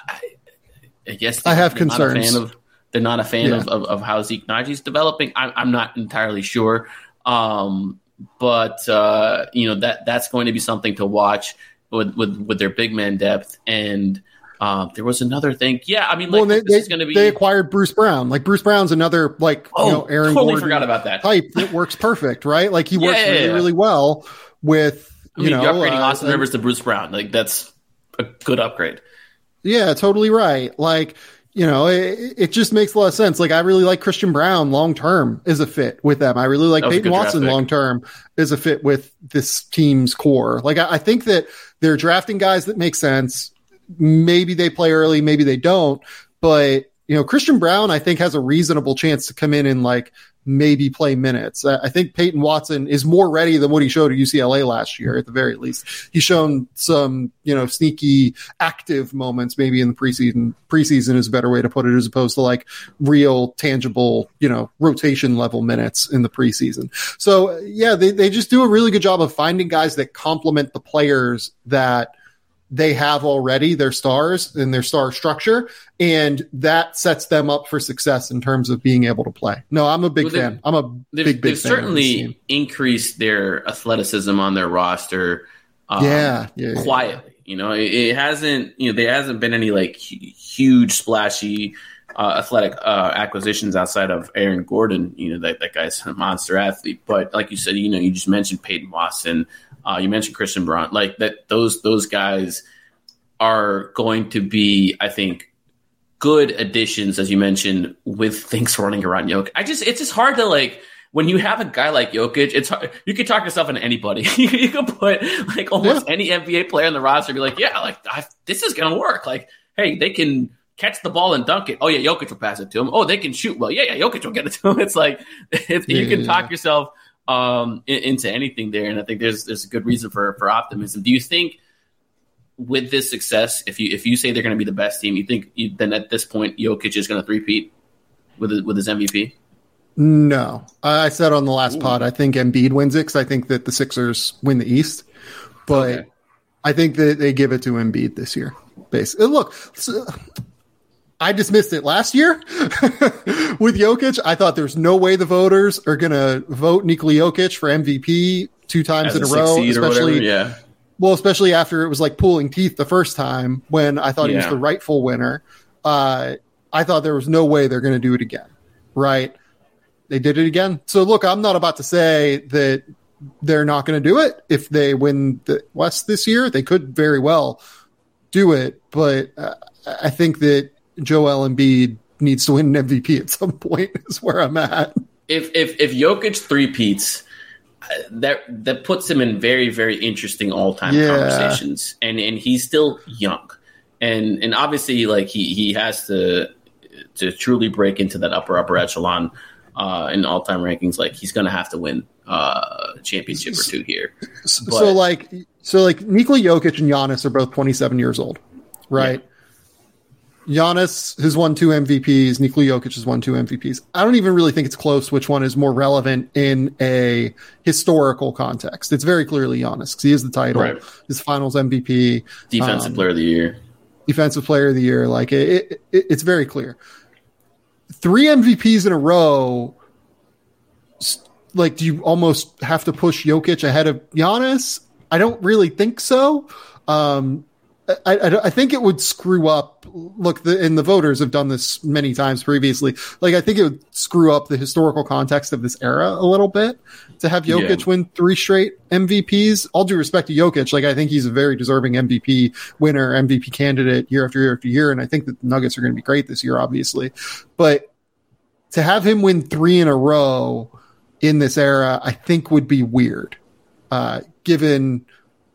I guess I have concerns. Of, they're not a fan yeah. of, of, of, how Zeke Nnaji's developing. I, I'm not entirely sure, um, but uh, you know that that's going to be something to watch. with with, with their big man depth and. Um, there was another thing. Yeah, I mean, like, well, they, this they, is going to be. they acquired Bruce Brown. Like Bruce Brown's another like oh, you know Aaron totally Gordon forgot about that. type that works perfect, right? Like he Yeah, works yeah, really really well with I you mean, know you're upgrading uh, Austin Rivers to Bruce Brown. Like that's a good upgrade. Yeah, totally right. Like, you know, it, it just makes a lot of sense. Like, I really like Christian Braun long term as a fit with them. I really like That was a Peyton Watson long term as a fit with this team's core. Like, I, I think that they're drafting guys that make sense. Maybe they play early, maybe they don't. But, you know, Christian Braun, I think, has a reasonable chance to come in and like maybe play minutes. I, think Peyton Watson is more ready than what he showed at UCLA last year, at the very least. He's shown some, you know, sneaky active moments maybe in the preseason. Preseason is a better way to put it as opposed to like real tangible, you know, rotation level minutes in the preseason. So yeah, they, they just do a really good job of finding guys that complement the players that they have already, their stars and their star structure. And that sets them up for success in terms of being able to play. No, I'm a big Well, fan. I'm a They've, big, big they've fan. of this team. certainly increased their athleticism on their roster. Um, Yeah, yeah, yeah. quietly. You know, it, it hasn't. You know, there hasn't been any like huge, splashy, uh, athletic uh, acquisitions outside of Aaron Gordon. You know, that that guy's a monster athlete. But like you said, you know, you just mentioned Peyton Watson. Uh, you mentioned Christian Braun, Like that, those those guys are going to be, I think, good additions, as you mentioned, with things running around Jokic. I just, it's just hard to like when you have a guy like Jokic. It's hard, you can talk yourself into anybody. you, can put like almost any NBA player in the roster and be like, yeah, like I, this is gonna work. Like, hey, they can catch the ball and dunk it. Oh yeah, Jokic will pass it to him. Oh, they can shoot well. Yeah, yeah, Jokic will get it to him. It's like if you can yeah, talk yeah. yourself um, in- into anything there, and I think there's there's a good reason for for optimism. Do you think? with this success, if you if you say they're going to be the best team, you think you, then at this point Jokic is going to three-peat with with his MVP? No, I said on the last Ooh. pod, I think Embiid wins it because I think that the Sixers win the East, but Okay. I think that they give it to Embiid this year. Basically, look, so- I dismissed it last year with Jokic. I thought there's no way the voters are going to vote Nikola Jokic for MVP two times As in a row, seed or whatever? especially Yeah, well, especially after it was like pulling teeth the first time when I thought he was the rightful winner. Uh, I thought there was no way they're going to do it again. Right. They did it again. So look, I'm not about to say that they're not going to do it. If they win the West this year, they could very well do it. But uh, I think that Joel Embiid needs to win an MVP at some point is where I'm at. if if if Jokic three-peats, uh, that that puts him in very very interesting all-time Yeah. conversations, and and he's still young, and and obviously like he he has to to truly break into that upper upper echelon uh, in all-time rankings. Like he's going to have to win uh, a championship or two here. So, But- so like, so like Nikola Jokic and Giannis are both 27 years old, right? Giannis has won two MVPs. Nikola Jokic has won two MVPs. I don't even really think it's close which one is more relevant in a historical context. It's very clearly Giannis because he is the title, Right. his Finals MVP, Defensive Um, Player of the Year. Defensive Player of the Year. Like it, it, it- it's very clear. Three MVPs in a row. Like, do you almost have to push Jokic ahead of Giannis? I don't really think so. Um, I, I, I think it would screw up. Look, the, and the voters have done this many times previously. Like, I think it would screw up the historical context of this era a little bit to have Jokic Yeah. win three straight MVPs. All due respect to Jokic, like I think he's a very deserving MVP winner, MVP candidate year after year after year, and I think that the Nuggets are going to be great this year, obviously. But to have him win three in a row in this era, I think would be weird, uh, given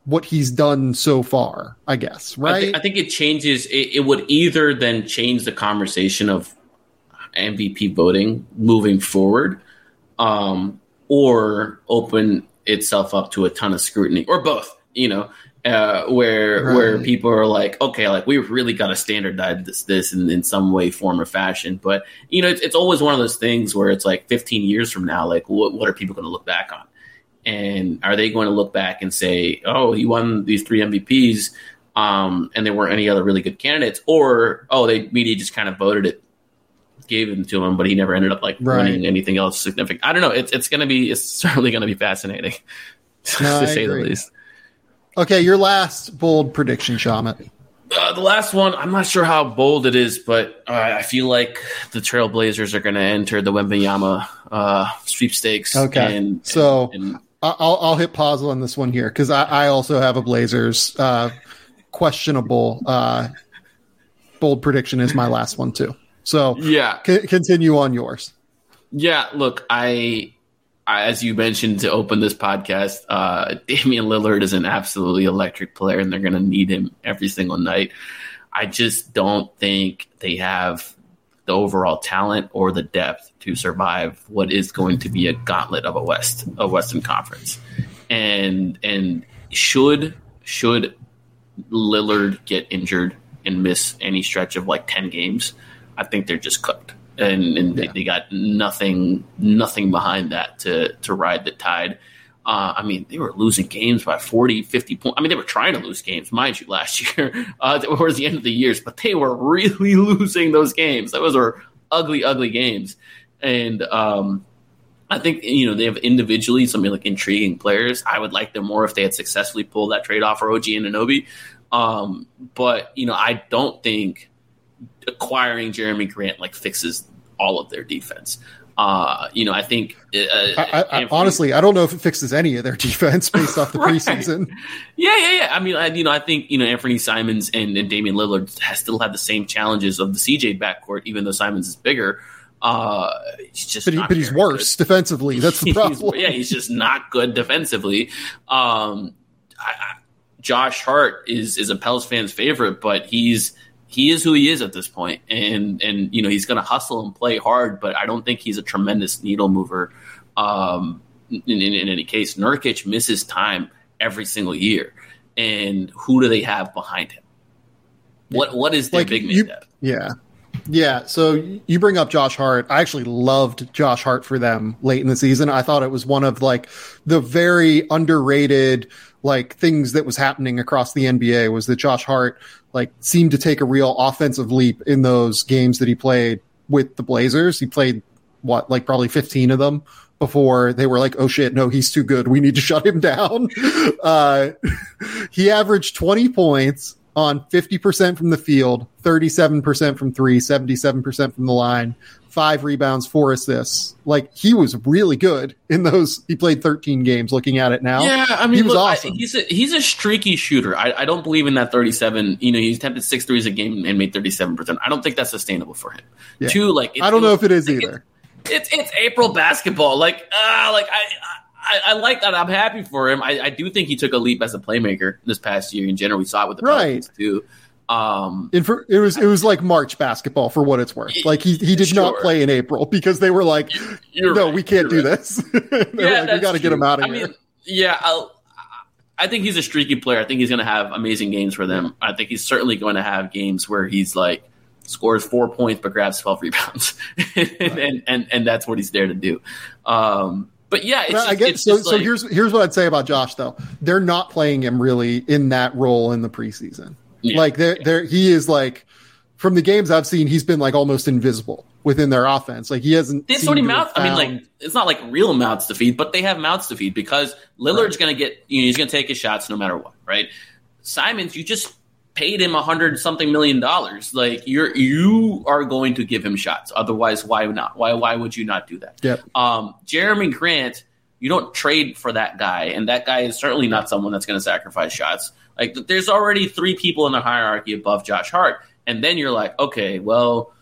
what he's done so far. I guess, I, right? I think it changes. It, it would either then change the conversation of MVP voting moving forward, um, or open itself up to a ton of scrutiny, or both. You know, uh, where where people are like, okay, like we've really got to standardize this this in, in some way, form, or fashion. But you know, it's, it's always one of those things where it's like 15 years from now, like what what are people going to look back on? And are they going to look back and say, "Oh, he won these three MVPs, um, and there weren't any other really good candidates," or "Oh, they media just kind of voted it, gave it to him, but he never ended up like Right. winning anything else significant." I don't know. It's it's going to be it's certainly going to be fascinating, No, to I say the least. Okay, your last bold prediction, Shamit. Uh, the last one, I'm not sure how bold it is, but uh, I feel like the Trailblazers are going to enter the Wembanyama uh, sweepstakes. Okay, and, so and, and, I'll I'll hit pause on this one here because I, I also have a Blazers uh, questionable uh, bold prediction is my last one too. So yeah, c- continue on yours. Yeah, look, I as you mentioned to open this podcast, uh, Damian Lillard is an absolutely electric player, and they're going to need him every single night. I just don't think they have the overall talent or the depth to survive what is going to be a gauntlet of a West, a Western Conference, and and should should Lillard get injured and miss any stretch of like ten games, I think they're just cooked and, and yeah. they, they, got nothing nothing behind that to to ride the tide. Uh, I mean, they were losing games by 40, 50 points. I mean, they were trying to lose games, mind you, last year uh, towards the end of the years, but they were really losing those games. Those were ugly, ugly games. And um, I think, you know, they have individually some like intriguing players. I would like them more if they had successfully pulled that trade off for OG Anunoby. Um, but, you know, I don't think acquiring Jerami Grant like fixes all of their defense. Uh, you know, I think. Uh, I, I, honestly, I don't know if it fixes any of their defense based off the right. preseason. Yeah, yeah, yeah. I mean, I, you know, I think you know Anthony Simons and, and Damian Lillard has still have the same challenges of the CJ backcourt, even though Simons is bigger. Uh, he's just, but, he, but he's worse good. defensively. That's the problem. yeah, he's just not good defensively. Um, I, Josh Hart is is a Pels fan's favorite, but he's he is who he is at this point, and and you know he's going to hustle and play hard, but I don't think he's a tremendous needle mover. Um, in, in, in, any case, Nurkic misses time every single year, and who do they have behind him? What what is their like big man? Yeah, yeah. So you bring up Josh Hart. I actually loved Josh Hart for them late in the season. I thought it was one of like the very underrated like things that was happening across the NBA was that Josh Hart like seemed to take a real offensive leap in those games that he played with the Blazers. He played what like probably 15 of them before they were like, oh shit, no, he's too good. We need to shut him down. Uh, he averaged 20 points on 50% from the field, 37% from three, 77% from the line, five rebounds, four assists. Like he was really good in those. He played 13 games. Looking at it now, yeah, I mean, he was look, awesome. I, he's a he's a streaky shooter. I, I, don't believe in that 37. You know, he's attempted six threes a game and made 37. percent I don't think that's sustainable for him. Yeah. Two, like I don't know if it is either. it's it's April basketball. Like ah, uh, like I, I. I, like that. I'm happy for him. I, I, do think he took a leap as a playmaker this past year. In general, we saw it with the Pelicans right. too. Um, for, it was it was like March basketball for what it's worth. Like he he did sure. not play in April because they were like, You're no, right. we can't do right. this. yeah, like, we got to get him out of I here. Mean, yeah, I'll, I think he's a streaky player. I think he's going to have amazing games for them. I think he's certainly going to have games where he's like scores four points but grabs twelve rebounds, and, and, and and that's what he's there to do. Um, but yeah, just, I get so. Like, so here's here's what I'd say about Josh though. They're not playing him really in that role in the preseason. Yeah. Like there, there, he is like from the games I've seen, he's been like almost invisible within their offense. Like he hasn't. There's so many mouths. I mean, like it's not like real mouths to feed, but they have mouths to feed because Lillard's right. going to get. You know, he's going to take his shots no matter what, right? Simons, you just paid him a hundred something million dollars. Like you're you are going to give him shots. Otherwise, why not? Why why would you not do that? Yep. Um, Jerami Grant, you don't trade for that guy, and that guy is certainly not someone that's going to sacrifice shots. Like there's already three people in the hierarchy above Josh Hart, and then you're like, okay, well,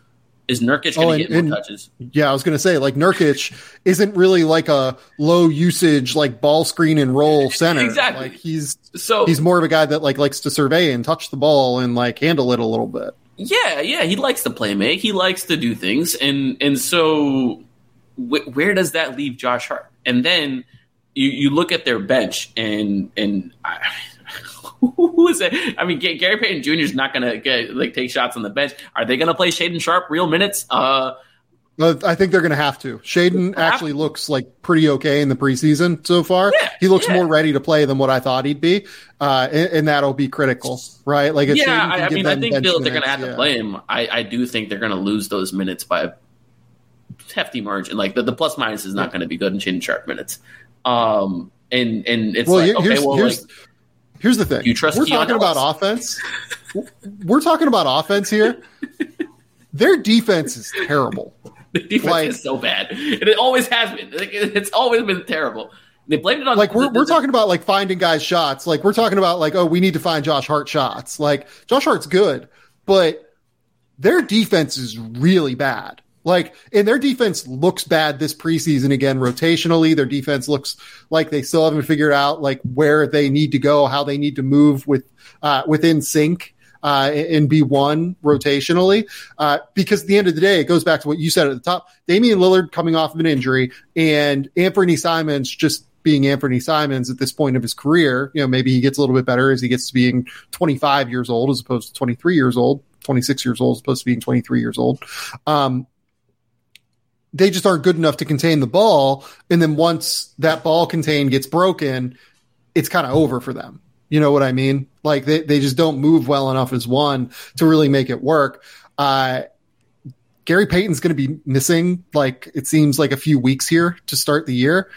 is Nurkic going to oh, get and, touches? Yeah, I was going to say like Nurkic isn't really like a low usage like ball screen and roll center. Exactly. Like he's so he's more of a guy that like likes to survey and touch the ball and like handle it a little bit. Yeah, yeah, he likes to play make. He likes to do things, and and so wh- where does that leave Josh Hart? And then you you look at their bench, and and I, who is it? I mean, Gary Payton Jr. is not going to get like take shots on the bench. Are they going to play Shaedon Sharpe real minutes? Uh, I think they're going to have to. Shaedon actually looks like pretty okay in the preseason so far. Yeah, he looks yeah. more ready to play than what I thought he'd be, uh, and, and, that'll be critical, right? Like, yeah, I, I mean, I think they're going to have yeah. to play him. I, I, do think they're going to lose those minutes by a hefty margin. Like the, the plus minus is not going to be good in Shaedon Sharpe minutes. Um, and and it's well, like, okay, well, here's, like, here's the thing. You trust We're Keon talking about offense. We're talking about offense here. Their defense is terrible. The defense Like- is so bad, and it always has been. Like, it's always been terrible. They blamed it on Like we're the- we're talking about like finding guys shots. Like we're talking about like oh we need to find Josh Hart shots. Like Josh Hart's good, but their defense is really bad. Like and their defense looks bad this preseason again rotationally. Their defense looks like they still haven't figured out like where they need to go, how they need to move with uh, within sync. Uh, and be one rotationally, uh, because at the end of the day, it goes back to what you said at the top. Damian Lillard coming off of an injury and Anthony Simons just being Anthony Simons at this point of his career. You know, maybe he gets a little bit better as he gets to being 25 years old as opposed to 23 years old, 26 years old as opposed to being 23 years old. Um, they just aren't good enough to contain the ball. And then once that ball contained gets broken, it's kind of over for them. You know what I mean? Like they, they just don't move well enough as one to really make it work. Uh, Gary Payton's going to be missing, like it seems like a few weeks here to start the year.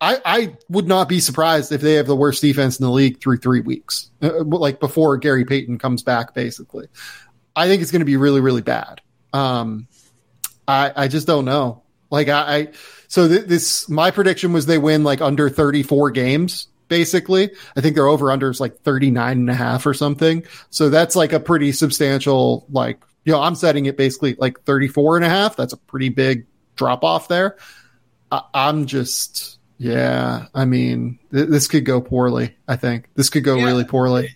I, I would not be surprised if they have the worst defense in the league through three weeks, uh, like before Gary Payton comes back, basically. I think it's going to be really, really bad. Um, I, I just don't know. Like I, I so th- this, my prediction was they win like under 34 games, basically. I think their over under is like 39 and a half or something. So that's like a pretty substantial, like, you know, I'm setting it basically like 34 and a half. That's a pretty big drop off there. I, I'm just, yeah, I mean, th- this could go poorly. I think this could go Yeah. really poorly.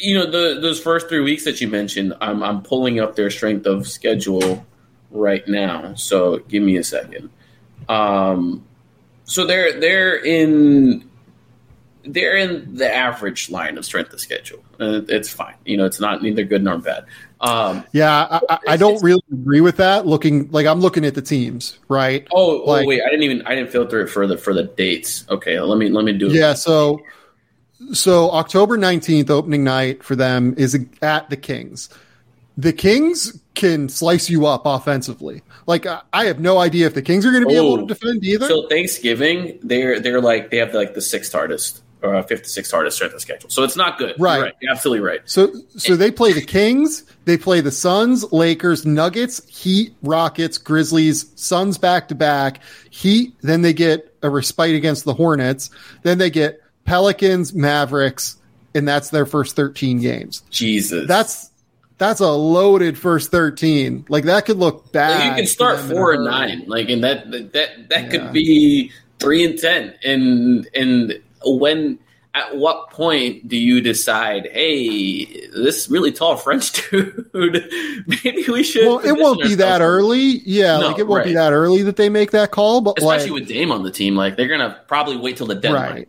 you know the those first three weeks that you mentioned i'm i'm pulling up their strength of schedule right now. So give me a second. Um so they're they're in they're in the average line of strength of schedule. Uh, it's fine. You know it's not neither good nor bad. Um Yeah, I, I, don't really agree with that. Looking like I'm looking at the teams, right? oh, oh wait i didn't even i didn't filter it for the for the dates. Okay let me let me do it. Yeah, so so October 19th opening night for them is at the Kings. The Kings can slice you up offensively. Like I have no idea if the Kings are going to be able Oh. to defend either. So Thanksgiving, they're they're like they have like the sixth hardest or uh, fifth to sixth hardest strength of schedule. So it's not good. Right. You're You're absolutely right. So so they play the Kings, they play the Suns, Lakers, Nuggets, Heat, Rockets, Grizzlies, Suns back to back, Heat, then they get a respite against the Hornets, then they get Pelicans, Mavericks, and that's their first 13 games. Jesus. That's that's a loaded first 13. Like that could look bad. Like, you can start them in a four and nine, like, and that that that, that Yeah. could be three and ten. And and when at what point do you decide, hey, this really tall French dude, maybe we should? Well, it won't be that early. Yeah, No, like it won't be that early that they make that call, but Especially like, with Dame on the team, like they're gonna probably wait till the deadline. right.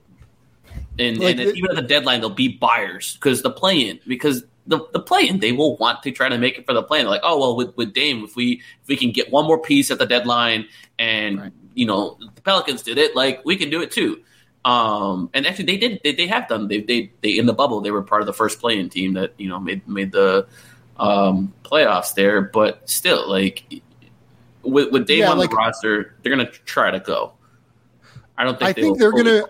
and, Like, and it- even at the deadline, they'll be buyers because the play in because the the play in they will want to try to make it for the play in. Like, oh well, with with Dame, if we if we can get one more piece at the deadline, and Right. you know the Pelicans did it, like we can do it too. Um, and actually, they did. They, they have done. They, they they in the bubble. They were part of the first play-in team that you know made made the um, playoffs there. But still, like with with Dame Yeah, on like- the roster, they're gonna try to go. I don't think. I think they're gonna.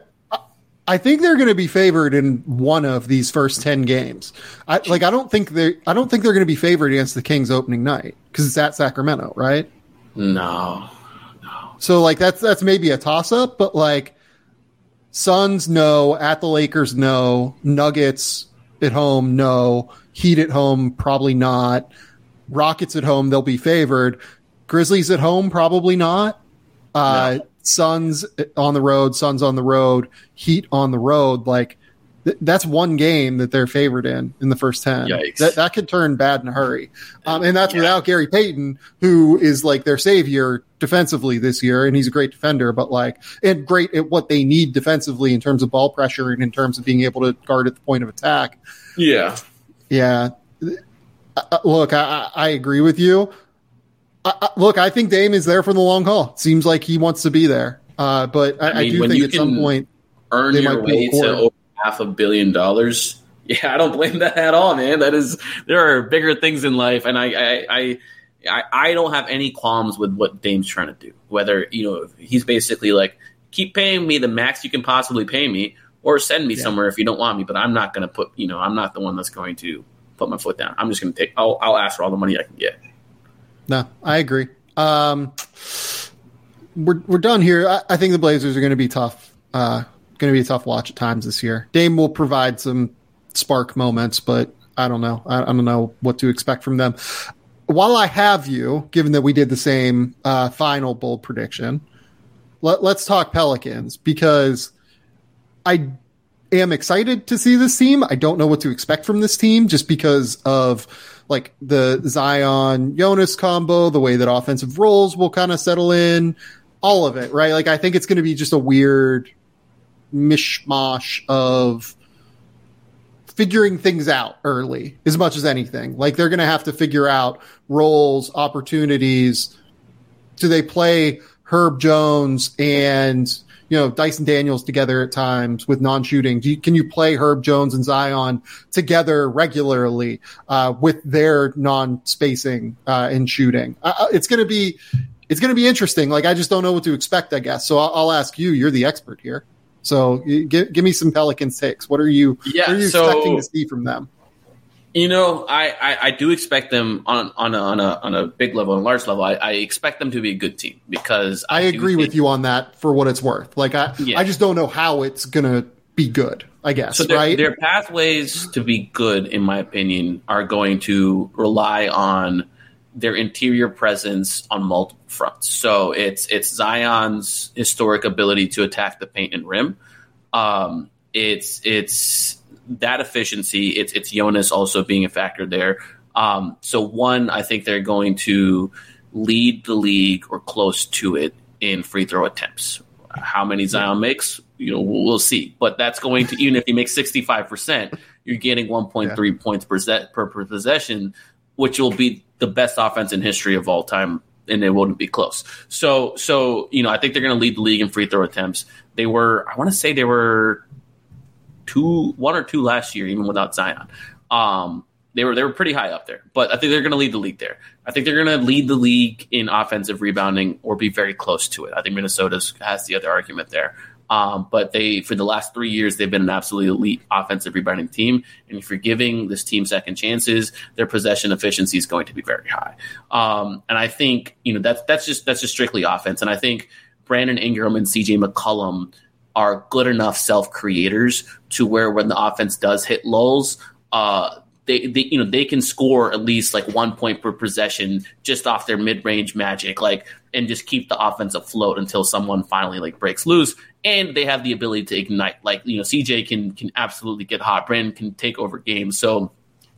I think they're going to be favored in one of these first ten games. I like. I don't think they. I don't think they're going to be favored against the Kings opening night because it's at Sacramento, right? No, no. So like that's that's maybe a toss up, but like Suns no, at the Lakers no, Nuggets at home no, Heat at home probably not, Rockets at home they'll be favored, Grizzlies at home probably not, uh, Suns on the road, Suns on the road, Heat on the road like. th- That's one game that they're favored in in the first ten. Yikes. That that could turn bad in a hurry, um, and that's Yeah. without Gary Payton, who is like their savior defensively this year, and he's a great defender, but like and great at what they need defensively in terms of ball pressure and in terms of being able to guard at the point of attack. yeah, Yeah, Uh, look, I, I I agree with you. Look, I think Dame is there for the long haul. Seems like he wants to be there, uh, but I, I I, do think at some point, earn They your way to over half a billion dollars. Yeah, I don't blame that at all, man. That is there are bigger things in life, and I I I, I, I don't have any qualms with what Dame's trying to do. Whether you know he's basically like keep paying me the max you can possibly pay me, or send me yeah. somewhere if you don't want me. But I'm not going to put, you know, I'm not the one that's going to put my foot down. I'm just going to take. I'll, I'll ask for all the money I can get. No, I agree. Um, we're we're done here. I, I think the Blazers are going to be tough. Uh, going to be a tough watch at times this year. Dame will provide some spark moments, but I don't know. I, I don't know what to expect from them. While I have you, given that we did the same uh, final bold prediction, let, let's talk Pelicans because I am excited to see this team. I don't know what to expect from this team just because of like the Zion Jonas combo, the way that offensive roles will kind of settle in, all of it, right? Like I think it's going to be just a weird mishmash of figuring things out early as much as anything. Like they're going to have to figure out roles, opportunities. Do they play Herb Jones and you know Dyson Daniels together at times with non-shooting? You, can you play Herb Jones and Zion together regularly uh, with their non-spacing uh, and shooting? Uh, uh it's going to be it's going to be interesting. Like I just don't know what to expect. I guess so. I'll, I'll ask you. You're the expert here. So give, give me some Pelicans takes. What are you, yeah, what are you so, expecting to see from them? You know, I, I, I, do expect them on on a, on a on a big level, and large level. I, I expect them to be a good team because I, I agree with you on that for what it's worth. Like I yeah. I just don't know how it's gonna be good. I guess so. Their, right? Their pathways to be good, in my opinion, are going to rely on their interior presence on multiple fronts. So it's it's Zion's historic ability to attack the paint and rim. Um, it's it's that efficiency. It's it's Jonas also being a factor there. Um, so one, I think they're going to lead the league or close to it in free throw attempts. How many Zion makes, you know, we'll see. But that's going to even if he makes sixty five percent, you're getting one point three points per, per, per possession, which will be the best offense in history of all time, and it wouldn't be close. So, so you know, I think they're going to lead the league in free throw attempts. They were, I want to say, they were two, one or two last year, even without Zion. Um, they were they were pretty high up there, but I think they're going to lead the league there. I think they're going to lead the league in offensive rebounding or be very close to it. I think Minnesota has the other argument there. Um, but they, for the last three years, they've been an absolutely elite offensive rebounding team. And if you're giving this team second chances, their possession efficiency is going to be very high. Um, and I think you know that's that's just that's just strictly offense. And I think Brandon Ingram and C.J. McCollum are good enough self creators to where when the offense does hit lulls, uh, they, they you know they can score at least like one point per possession just off their mid range magic, like and just keep the offense afloat until someone finally like breaks loose. And they have the ability to ignite. Like you know, CJ can can absolutely get hot. Brandon can take over games. So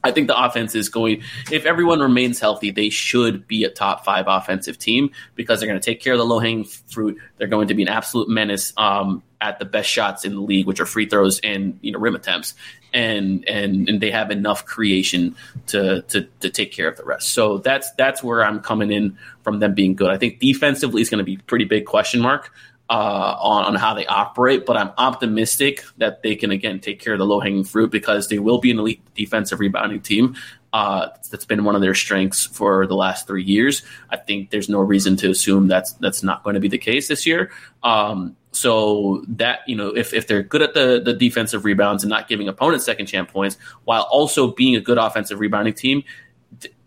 I think the offense is going. If everyone remains healthy, they should be a top five offensive team because they're going to take care of the low hanging fruit. They're going to be an absolute menace um, at the best shots in the league, which are free throws and you know rim attempts and and and they have enough creation to to to take care of the rest. So that's that's where I'm coming in from them being good. I think defensively is going to be pretty big question mark uh, on, on how they operate, but I'm optimistic that they can again take care of the low hanging fruit because they will be an elite defensive rebounding team. Uh, that's been one of their strengths for the last three years. I think there's no reason to assume that's that's not going to be the case this year. Um, so that you know, if, if they're good at the the defensive rebounds and not giving opponents second chance points, while also being a good offensive rebounding team,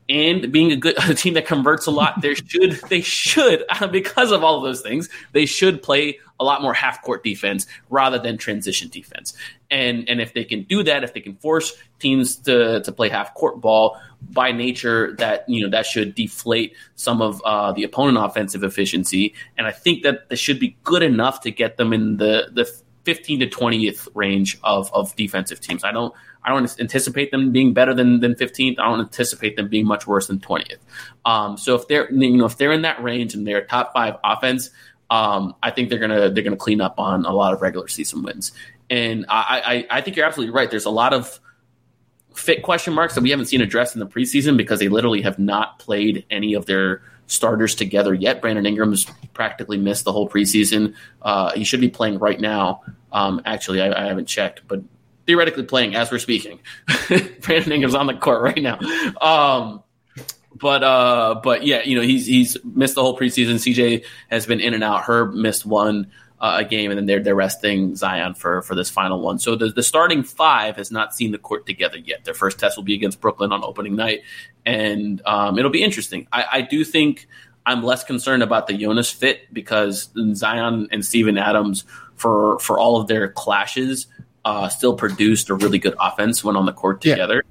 and being a good a team that converts a lot, they should they should because of all of those things, they should play a lot more half court defense rather than transition defense. And and if they can do that, if they can force teams to to play half court ball, by nature that you know that should deflate some of uh, the opponent offensive efficiency. And I think that this should be good enough to get them in the the 15 to 20th range of of defensive teams. I don't I don't anticipate them being better than than 15th. I don't anticipate them being much worse than 20th. Um, so if they're you know if they're in that range and they're top five offense, um, I think they're gonna they're gonna clean up on a lot of regular season wins. And I, I, I think you're absolutely right. There's a lot of fit question marks that we haven't seen addressed in the preseason because they literally have not played any of their starters together yet. Brandon Ingram's practically missed the whole preseason. Uh, he should be playing right now. Um, actually, I, I, haven't checked, but theoretically playing as we're speaking. Brandon Ingram's on the court right now. Um, but uh, but yeah, you know he's he's missed the whole preseason. CJ has been in and out. Herb missed one. Uh, a game, and then they're they're resting Zion for for this final one. So the the starting five has not seen the court together yet. Their first test will be against Brooklyn on opening night, and um, it'll be interesting. I, I do think I'm less concerned about the Jonas fit because Zion and Steven Adams for for all of their clashes uh, still produced a really good offense when on the court together,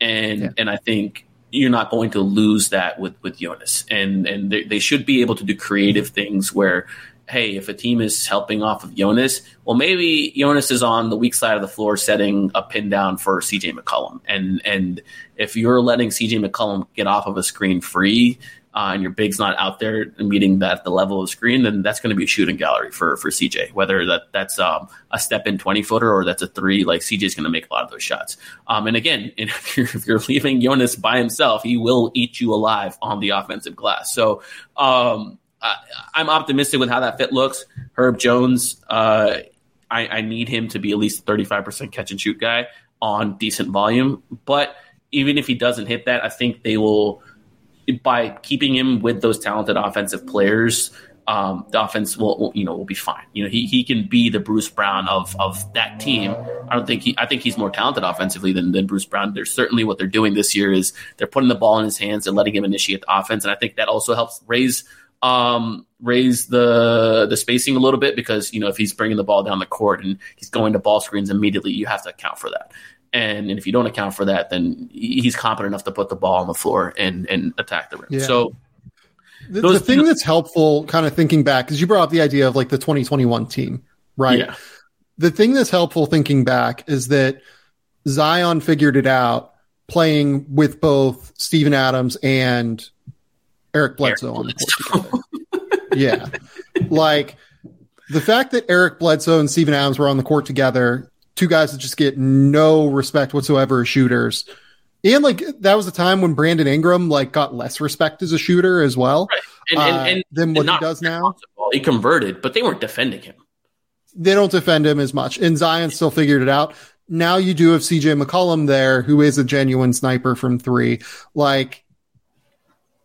yeah. and yeah. and I think you're not going to lose that with with Jonas, and and they, they should be able to do creative things where. Hey, if a team is helping off of Jonas, well, maybe Jonas is on the weak side of the floor setting a pin down for CJ McCollum. And and if you're letting CJ McCollum get off of a screen free, uh, and your big's not out there meeting that the level of screen, then that's going to be a shooting gallery for for CJ. Whether that that's um, a step in twenty footer or that's a three, like CJ's going to make a lot of those shots. Um, and again, if you're, if you're, leaving Jonas by himself, he will eat you alive on the offensive glass. So um, I, am optimistic with how that fit looks. Herb Jones, uh, I, I need him to be at least thirty five percent catch and shoot guy on decent volume, but even if he doesn't hit that, I think they will by keeping him with those talented offensive players, um, the offense will, will, you know will be fine. You know he he can be the Bruce Brown of of that team. I don't think he I think he's more talented offensively than, than Bruce Brown. There's certainly what they're doing this year is they're putting the ball in his hands and letting him initiate the offense, and I think that also helps raise um, raise the the spacing a little bit because you know if he's bringing the ball down the court and he's going to ball screens immediately, you have to account for that. And, and if you don't account for that, then he's competent enough to put the ball on the floor and, and attack the rim. Yeah. So the, those, the thing that's helpful, kind of thinking back, because you brought up the idea of like the 2021 team, right? Yeah. The thing that's helpful thinking back is that Zion figured it out playing with both Steven Adams and Eric Bledsoe Eric on the court together. yeah. Like the fact that Eric Bledsoe and Steven Adams were on the court together two guys that just get no respect whatsoever as shooters. And like that was the time when Brandon Ingram like got less respect as a shooter as well, right. and, and, uh, and, than what he does now. He converted, but they weren't defending him. They don't defend him as much, and Zion still figured it out. Now you do have CJ McCollum there, who is a genuine sniper from three. Like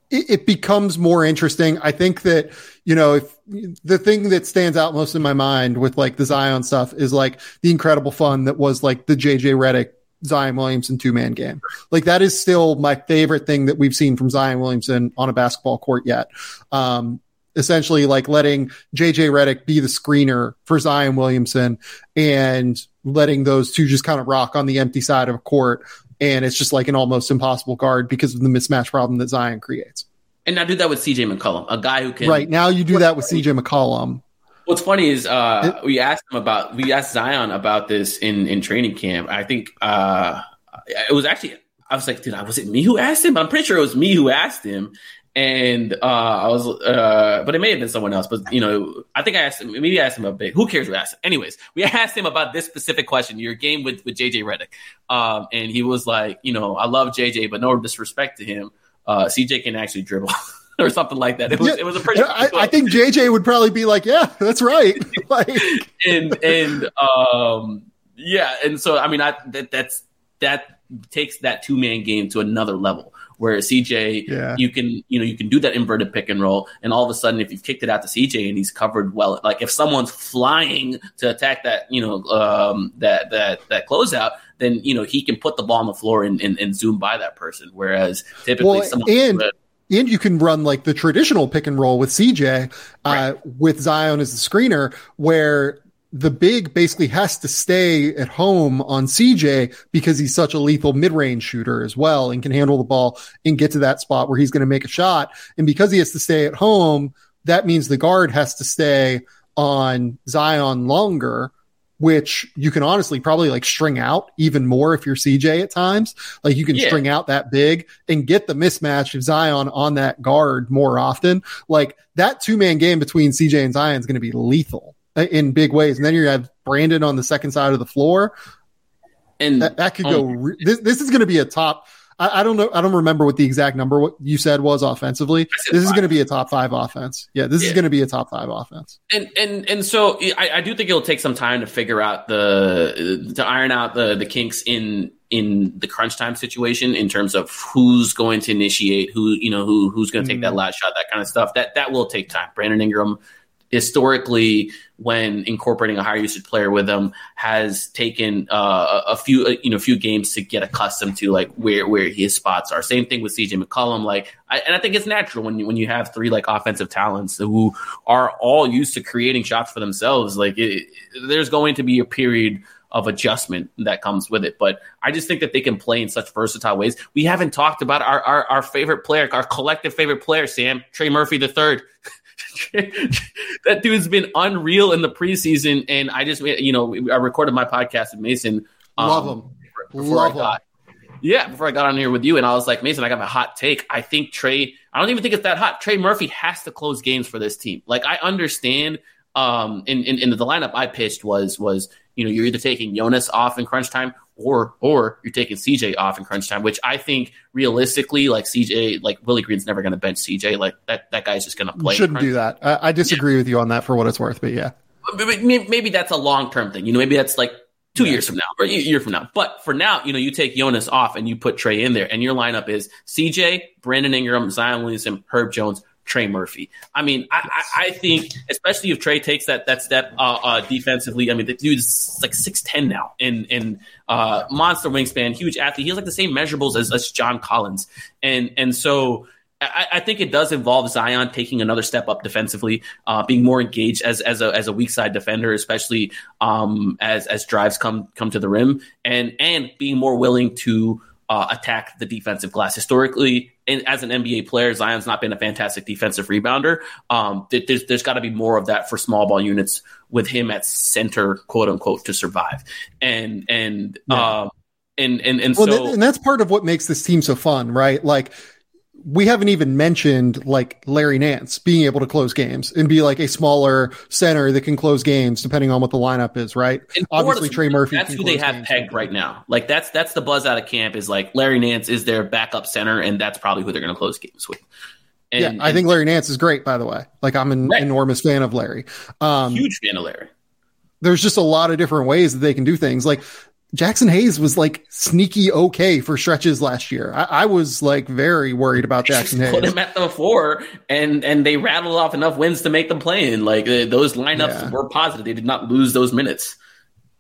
it, it becomes more interesting. I think that you know if the thing that stands out most in my mind with like the Zion stuff is like the incredible fun that was like the JJ Redick Zion Williamson two man game. Like that is still my favorite thing that we've seen from Zion Williamson on a basketball court yet. Um, essentially like letting JJ Redick be the screener for Zion Williamson and letting those two just kind of rock on the empty side of a court. And it's just like an almost impossible guard because of the mismatch problem that Zion creates. And I do that with CJ McCollum, a guy who can. Right now, you do that with CJ McCollum. What's funny is uh, we asked him about we asked Zion about this in in training camp. I think uh, it was actually I was like, dude, was it me who asked him? I'm pretty sure it was me who asked him. And uh, I was, uh, but it may have been someone else. But you know, I think I asked him. Maybe I asked him a big. Who cares? Who asked? Him? Anyways, we asked him about this specific question. Your game with with JJ Redick, um, and he was like, you know, I love JJ, but no disrespect to him uh, CJ can actually dribble. or something like that. It was yeah, it was a pretty. I, I, think JJ would probably be like, "Yeah, that's right." like, and and um, yeah, and so I mean, I that that's that takes that two man game to another level. Where CJ, yeah. you can you know you can do that inverted pick and roll, and all of a sudden, if you've kicked it out to CJ and he's covered well, like if someone's flying to attack that you know um, that that that closeout, then you know he can put the ball on the floor and, and, and zoom by that person. Whereas typically, well, and and you can run like the traditional pick and roll with CJ uh, right. with Zion as the screener, where the big basically has to stay at home on CJ because he's such a lethal mid-range shooter as well and can handle the ball and get to that spot where he's going to make a shot. And because he has to stay at home, that means the guard has to stay on Zion longer which you can honestly probably like string out even more if you're CJ at times. Like you can yeah. string out that big and get the mismatch of Zion on that guard more often. Like that two man game between CJ and Zion is going to be lethal in big ways. And then you have Brandon on the second side of the floor. And that, that could go. Re- this, this is going to be a top I, I, don't know. I don't remember what the exact number what you said was offensively. This is going to be a top five offense. Yeah, this yeah. is going to be a top five offense. And and and so I, I do think it'll take some time to figure out the to iron out the the kinks in in the crunch time situation in terms of who's going to initiate, who you know who who's going to take mm. that last shot, that kind of stuff. That that will take time. Brandon Ingram historically when incorporating a higher usage player with them has taken uh, a few uh, you know few games to get accustomed to like where where his spots are. Same thing with CJ McCollum. Like, I, and I think it's natural when you when you have three like offensive talents who are all used to creating shots for themselves. Like, it, there's going to be a period of adjustment that comes with it. But I just think that they can play in such versatile ways. We haven't talked about our our, our favorite player, our collective favorite player, Sam Trey Murphy the third. that dude's been unreal in the preseason, and I just you know I recorded my podcast with Mason. Um, Love him. Before Love I got, him. Yeah, before I got on here with you, and I was like, Mason, I got a hot take. I think Trey. I don't even think it's that hot. Trey Murphy has to close games for this team. Like I understand. Um, in, in, in the lineup I pitched was was you know, you're either taking Jonas off in crunch time or or you're taking CJ off in crunch time, which I think realistically, like CJ, like Willie Green's never going to bench CJ. Like that that guy's just going to play. You shouldn't do that. I, I disagree yeah. with you on that for what it's worth, but yeah, maybe that's a long term thing. You know, maybe that's like two yeah. years from now or a year from now. But for now, you know, you take Jonas off and you put Trey in there, and your lineup is CJ, Brandon Ingram, Zion Williamson, Herb Jones, Trey Murphy. I mean, I, I, I, think, especially if Trey takes that that step uh, uh, defensively. I mean, the dude's like six ten now, and and uh, monster wingspan, huge athlete. He has like the same measurables as, as John Collins, and and so. I, I, think it does involve Zion taking another step up defensively, uh, being more engaged as as a as a weak side defender, especially um, as as drives come come to the rim, and and being more willing to uh, attack the defensive glass. Historically, in, as an NBA player, Zion's not been a fantastic defensive rebounder. Um, there's there's got to be more of that for small ball units with him at center, quote unquote, to survive. And and yeah. um, and and and well, so, and that's part of what makes this team so fun, right? Like we haven't even mentioned like Larry Nance being able to close games and be like a smaller center that can close games depending on what the lineup is, right? And Obviously, Trey Murphy. That's who they have pegged right now. Like that's that's the buzz out of camp is like Larry Nance is their backup center, and that's probably who they're going to close games with. And, yeah, I and, think Larry Nance is great. By the way, like I'm an right. enormous fan of Larry. Um, Huge fan of Larry there's just a lot of different ways that they can do things. Like Jaxson Hayes was like sneaky okay for stretches last year. I, I was like very worried about Jaxson Hayes. Put him at the four, and and they rattled off enough wins to make them play in. Like uh, those lineups yeah. were positive. They did not lose those minutes.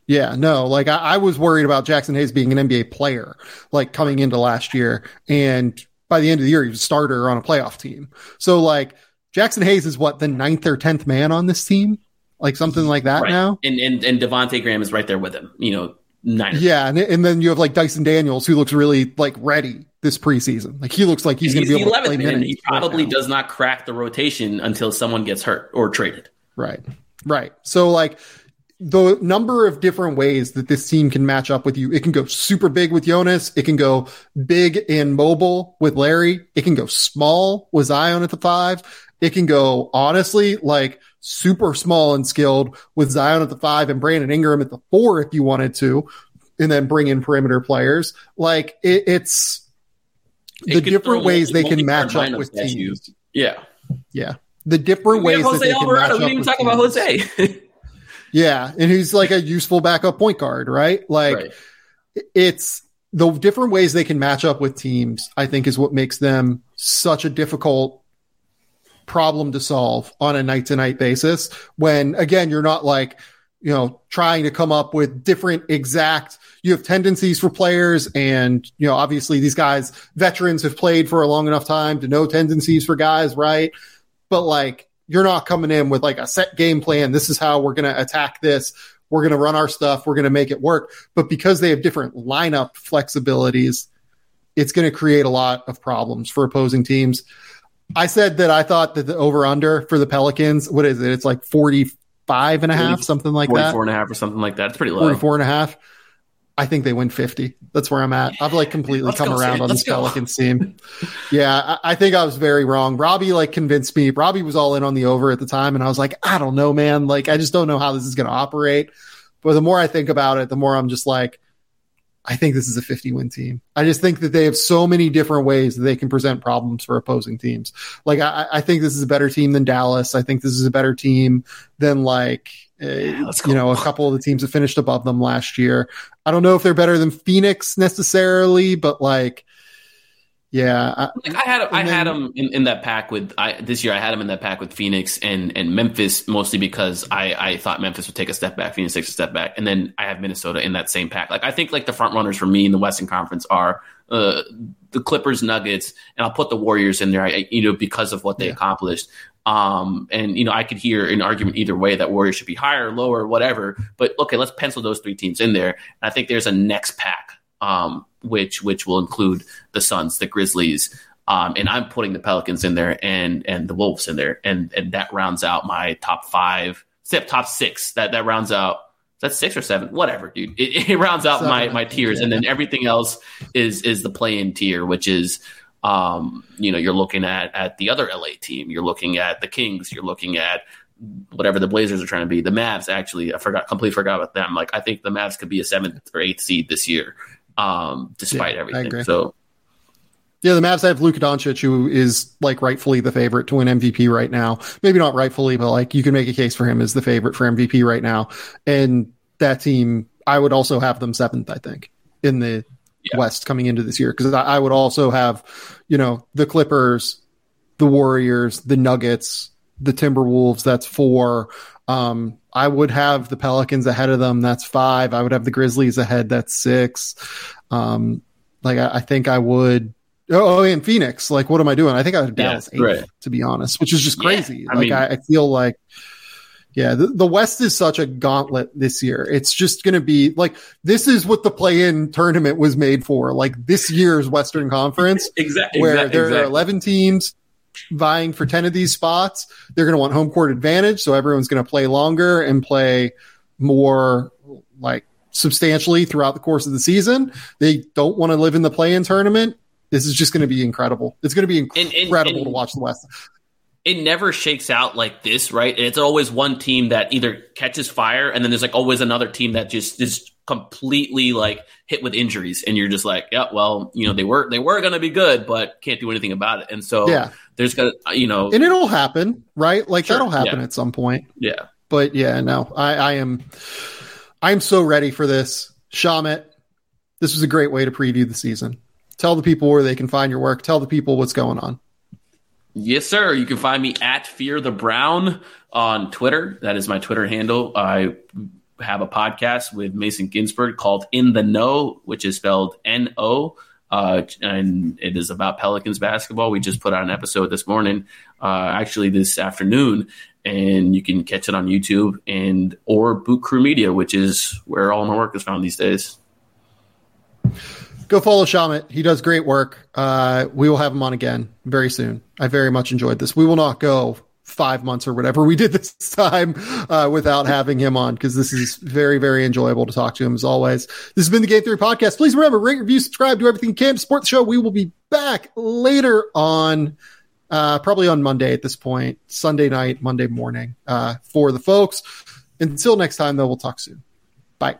Yeah, no, like I, I was worried about Jaxson Hayes being an NBA player, like coming into last year, and by the end of the year, he was a starter on a playoff team. So like Jaxson Hayes is what the ninth or tenth man on this team, like something like that right. now. And and and Devonte Graham is right there with him. You know, Niners. Yeah, and, and then you have like Dyson Daniels, who looks really like ready this preseason. Like he looks like he's, he's going to be able to play minutes. He probably right does not crack the rotation until someone gets hurt or traded. Right, right. So like the number of different ways that this team can match up with you. It can go super big with Jonas. It can go big and mobile with Larry. It can go small with Zion at the five. It can go honestly like super small and skilled with Zion at the five and Brandon Ingram at the four if you wanted to, and then bring in perimeter players. Like it, it's the different ways they can match up with teams. Yeah. Yeah. The different ways Jose that they Alvarado. can match we didn't even talk about Jose. yeah. And he's like a useful backup point guard, right? Like right. it's the different ways they can match up with teams, I think is what makes them such a difficult problem to solve on a night to night basis when again, you're not like, you know, trying to come up with different exact, you have tendencies for players. And, you know, obviously these guys, veterans have played for a long enough time to know tendencies for guys, right? But like, you're not coming in with like a set game plan. This is how we're going to attack this. We're going to run our stuff. We're going to make it work. But because they have different lineup flexibilities, it's going to create a lot of problems for opposing teams. I said that I thought that the over under for the Pelicans, what is it? It's like 45 and a half, something like 44 that. 44 and a half or something like that. It's pretty low. 44 and a half. I think they win 50. That's where I'm at. I've like completely come around on this go. Pelicans team. yeah, I, I, think I was very wrong. Robbie like convinced me. Robbie was all in on the over at the time. And I was like, I don't know, man. Like, I just don't know how this is going to operate. But the more I think about it, the more I'm just like, I think this is a 50 win team. I just think that they have so many different ways that they can present problems for opposing teams. Like, I, I think this is a better team than Dallas. I think this is a better team than like, uh, you know, a couple of the teams that finished above them last year. I don't know if they're better than Phoenix necessarily, but like, Yeah, I, like I had I then, had him in, in that pack with I this year. I had him in that pack with Phoenix and and Memphis mostly because I I thought Memphis would take a step back, Phoenix takes a step back, and then I have Minnesota in that same pack. Like I think like the front runners for me in the Western Conference are uh, the Clippers, Nuggets, and I'll put the Warriors in there. I, you know because of what they yeah. accomplished. Um, and you know I could hear an argument either way that Warriors should be higher, lower, whatever. But okay, let's pencil those three teams in there. And I think there's a next pack um, which which will include the Suns, the Grizzlies, um, and I'm putting the Pelicans in there and and the Wolves in there, and and that rounds out my top five, except top six. That that rounds out. That's six or seven, whatever, dude. It, it rounds out seven, my my tiers, yeah. and then everything else is is the play-in tier, which is um, you know, you're looking at at the other LA team, you're looking at the Kings, you're looking at whatever the Blazers are trying to be. The Mavs, actually, I forgot, completely forgot about them. Like, I think the Mavs could be a seventh or eighth seed this year um, despite yeah, everything. So. Yeah, the Mavs have Luka Doncic, who is like rightfully the favorite to win MVP right now. Maybe not rightfully, but like you can make a case for him as the favorite for MVP right now. And that team, I would also have them seventh, I think, in the yeah. West coming into this year because I, I would also have, you know, the Clippers, the Warriors, the Nuggets, the Timberwolves. That's four. Um, I would have the Pelicans ahead of them. That's five. I would have the Grizzlies ahead. That's six. Um, like I, I think I would. Oh, oh, and Phoenix. Like, what am I doing? I think I would Dallas yeah, eighth, right. to be honest, which is just crazy. Yeah, I like, mean, I, I, feel like, yeah, the, the West is such a gauntlet this year. It's just going to be like this is what the play-in tournament was made for. Like this year's Western Conference, exactly, where exactly, there exactly. are eleven teams vying for 10 of these spots. They're going to want home court advantage. So everyone's going to play longer and play more like substantially throughout the course of the season. They don't want to live in the play in tournament. This is just going to be incredible. It's going to be incredible and, and, and, to watch the West. It never shakes out like this, right? It's always one team that either catches fire and then there's like always another team that just is completely like hit with injuries and you're just like yeah well you know they were they were going to be good but can't do anything about it and so yeah there's gonna you know. And it'll happen right? Like sure, that'll happen yeah. at some point. Yeah. But yeah no i i am i'm so ready for this. Shamit, this was a great way to preview the season. Tell the people where they can find your work. Tell the people what's going on. Yes sir. You can find me at fear the brown on twitter. That is my twitter handle. I have a podcast with Mason Ginsberg called In the Know, which is spelled N O. Uh, and it is about Pelicans basketball. We just put out an episode this morning, uh, actually this afternoon, and you can catch it on YouTube and or Boot Crew Media, which is where all my work is found these days. Go follow Shamit. He does great work. Uh, we will have him on again very soon. I very much enjoyed this. We will not go five months or whatever we did this time uh, without having him on because this is very, very enjoyable to talk to him as always. This has been the Game Theory Podcast. Please remember, rate, review, subscribe, do everything you can support the show. We will be back later on, uh, probably on Monday at this point, Sunday night, Monday morning uh, for the folks. Until next time, though, we'll talk soon. Bye.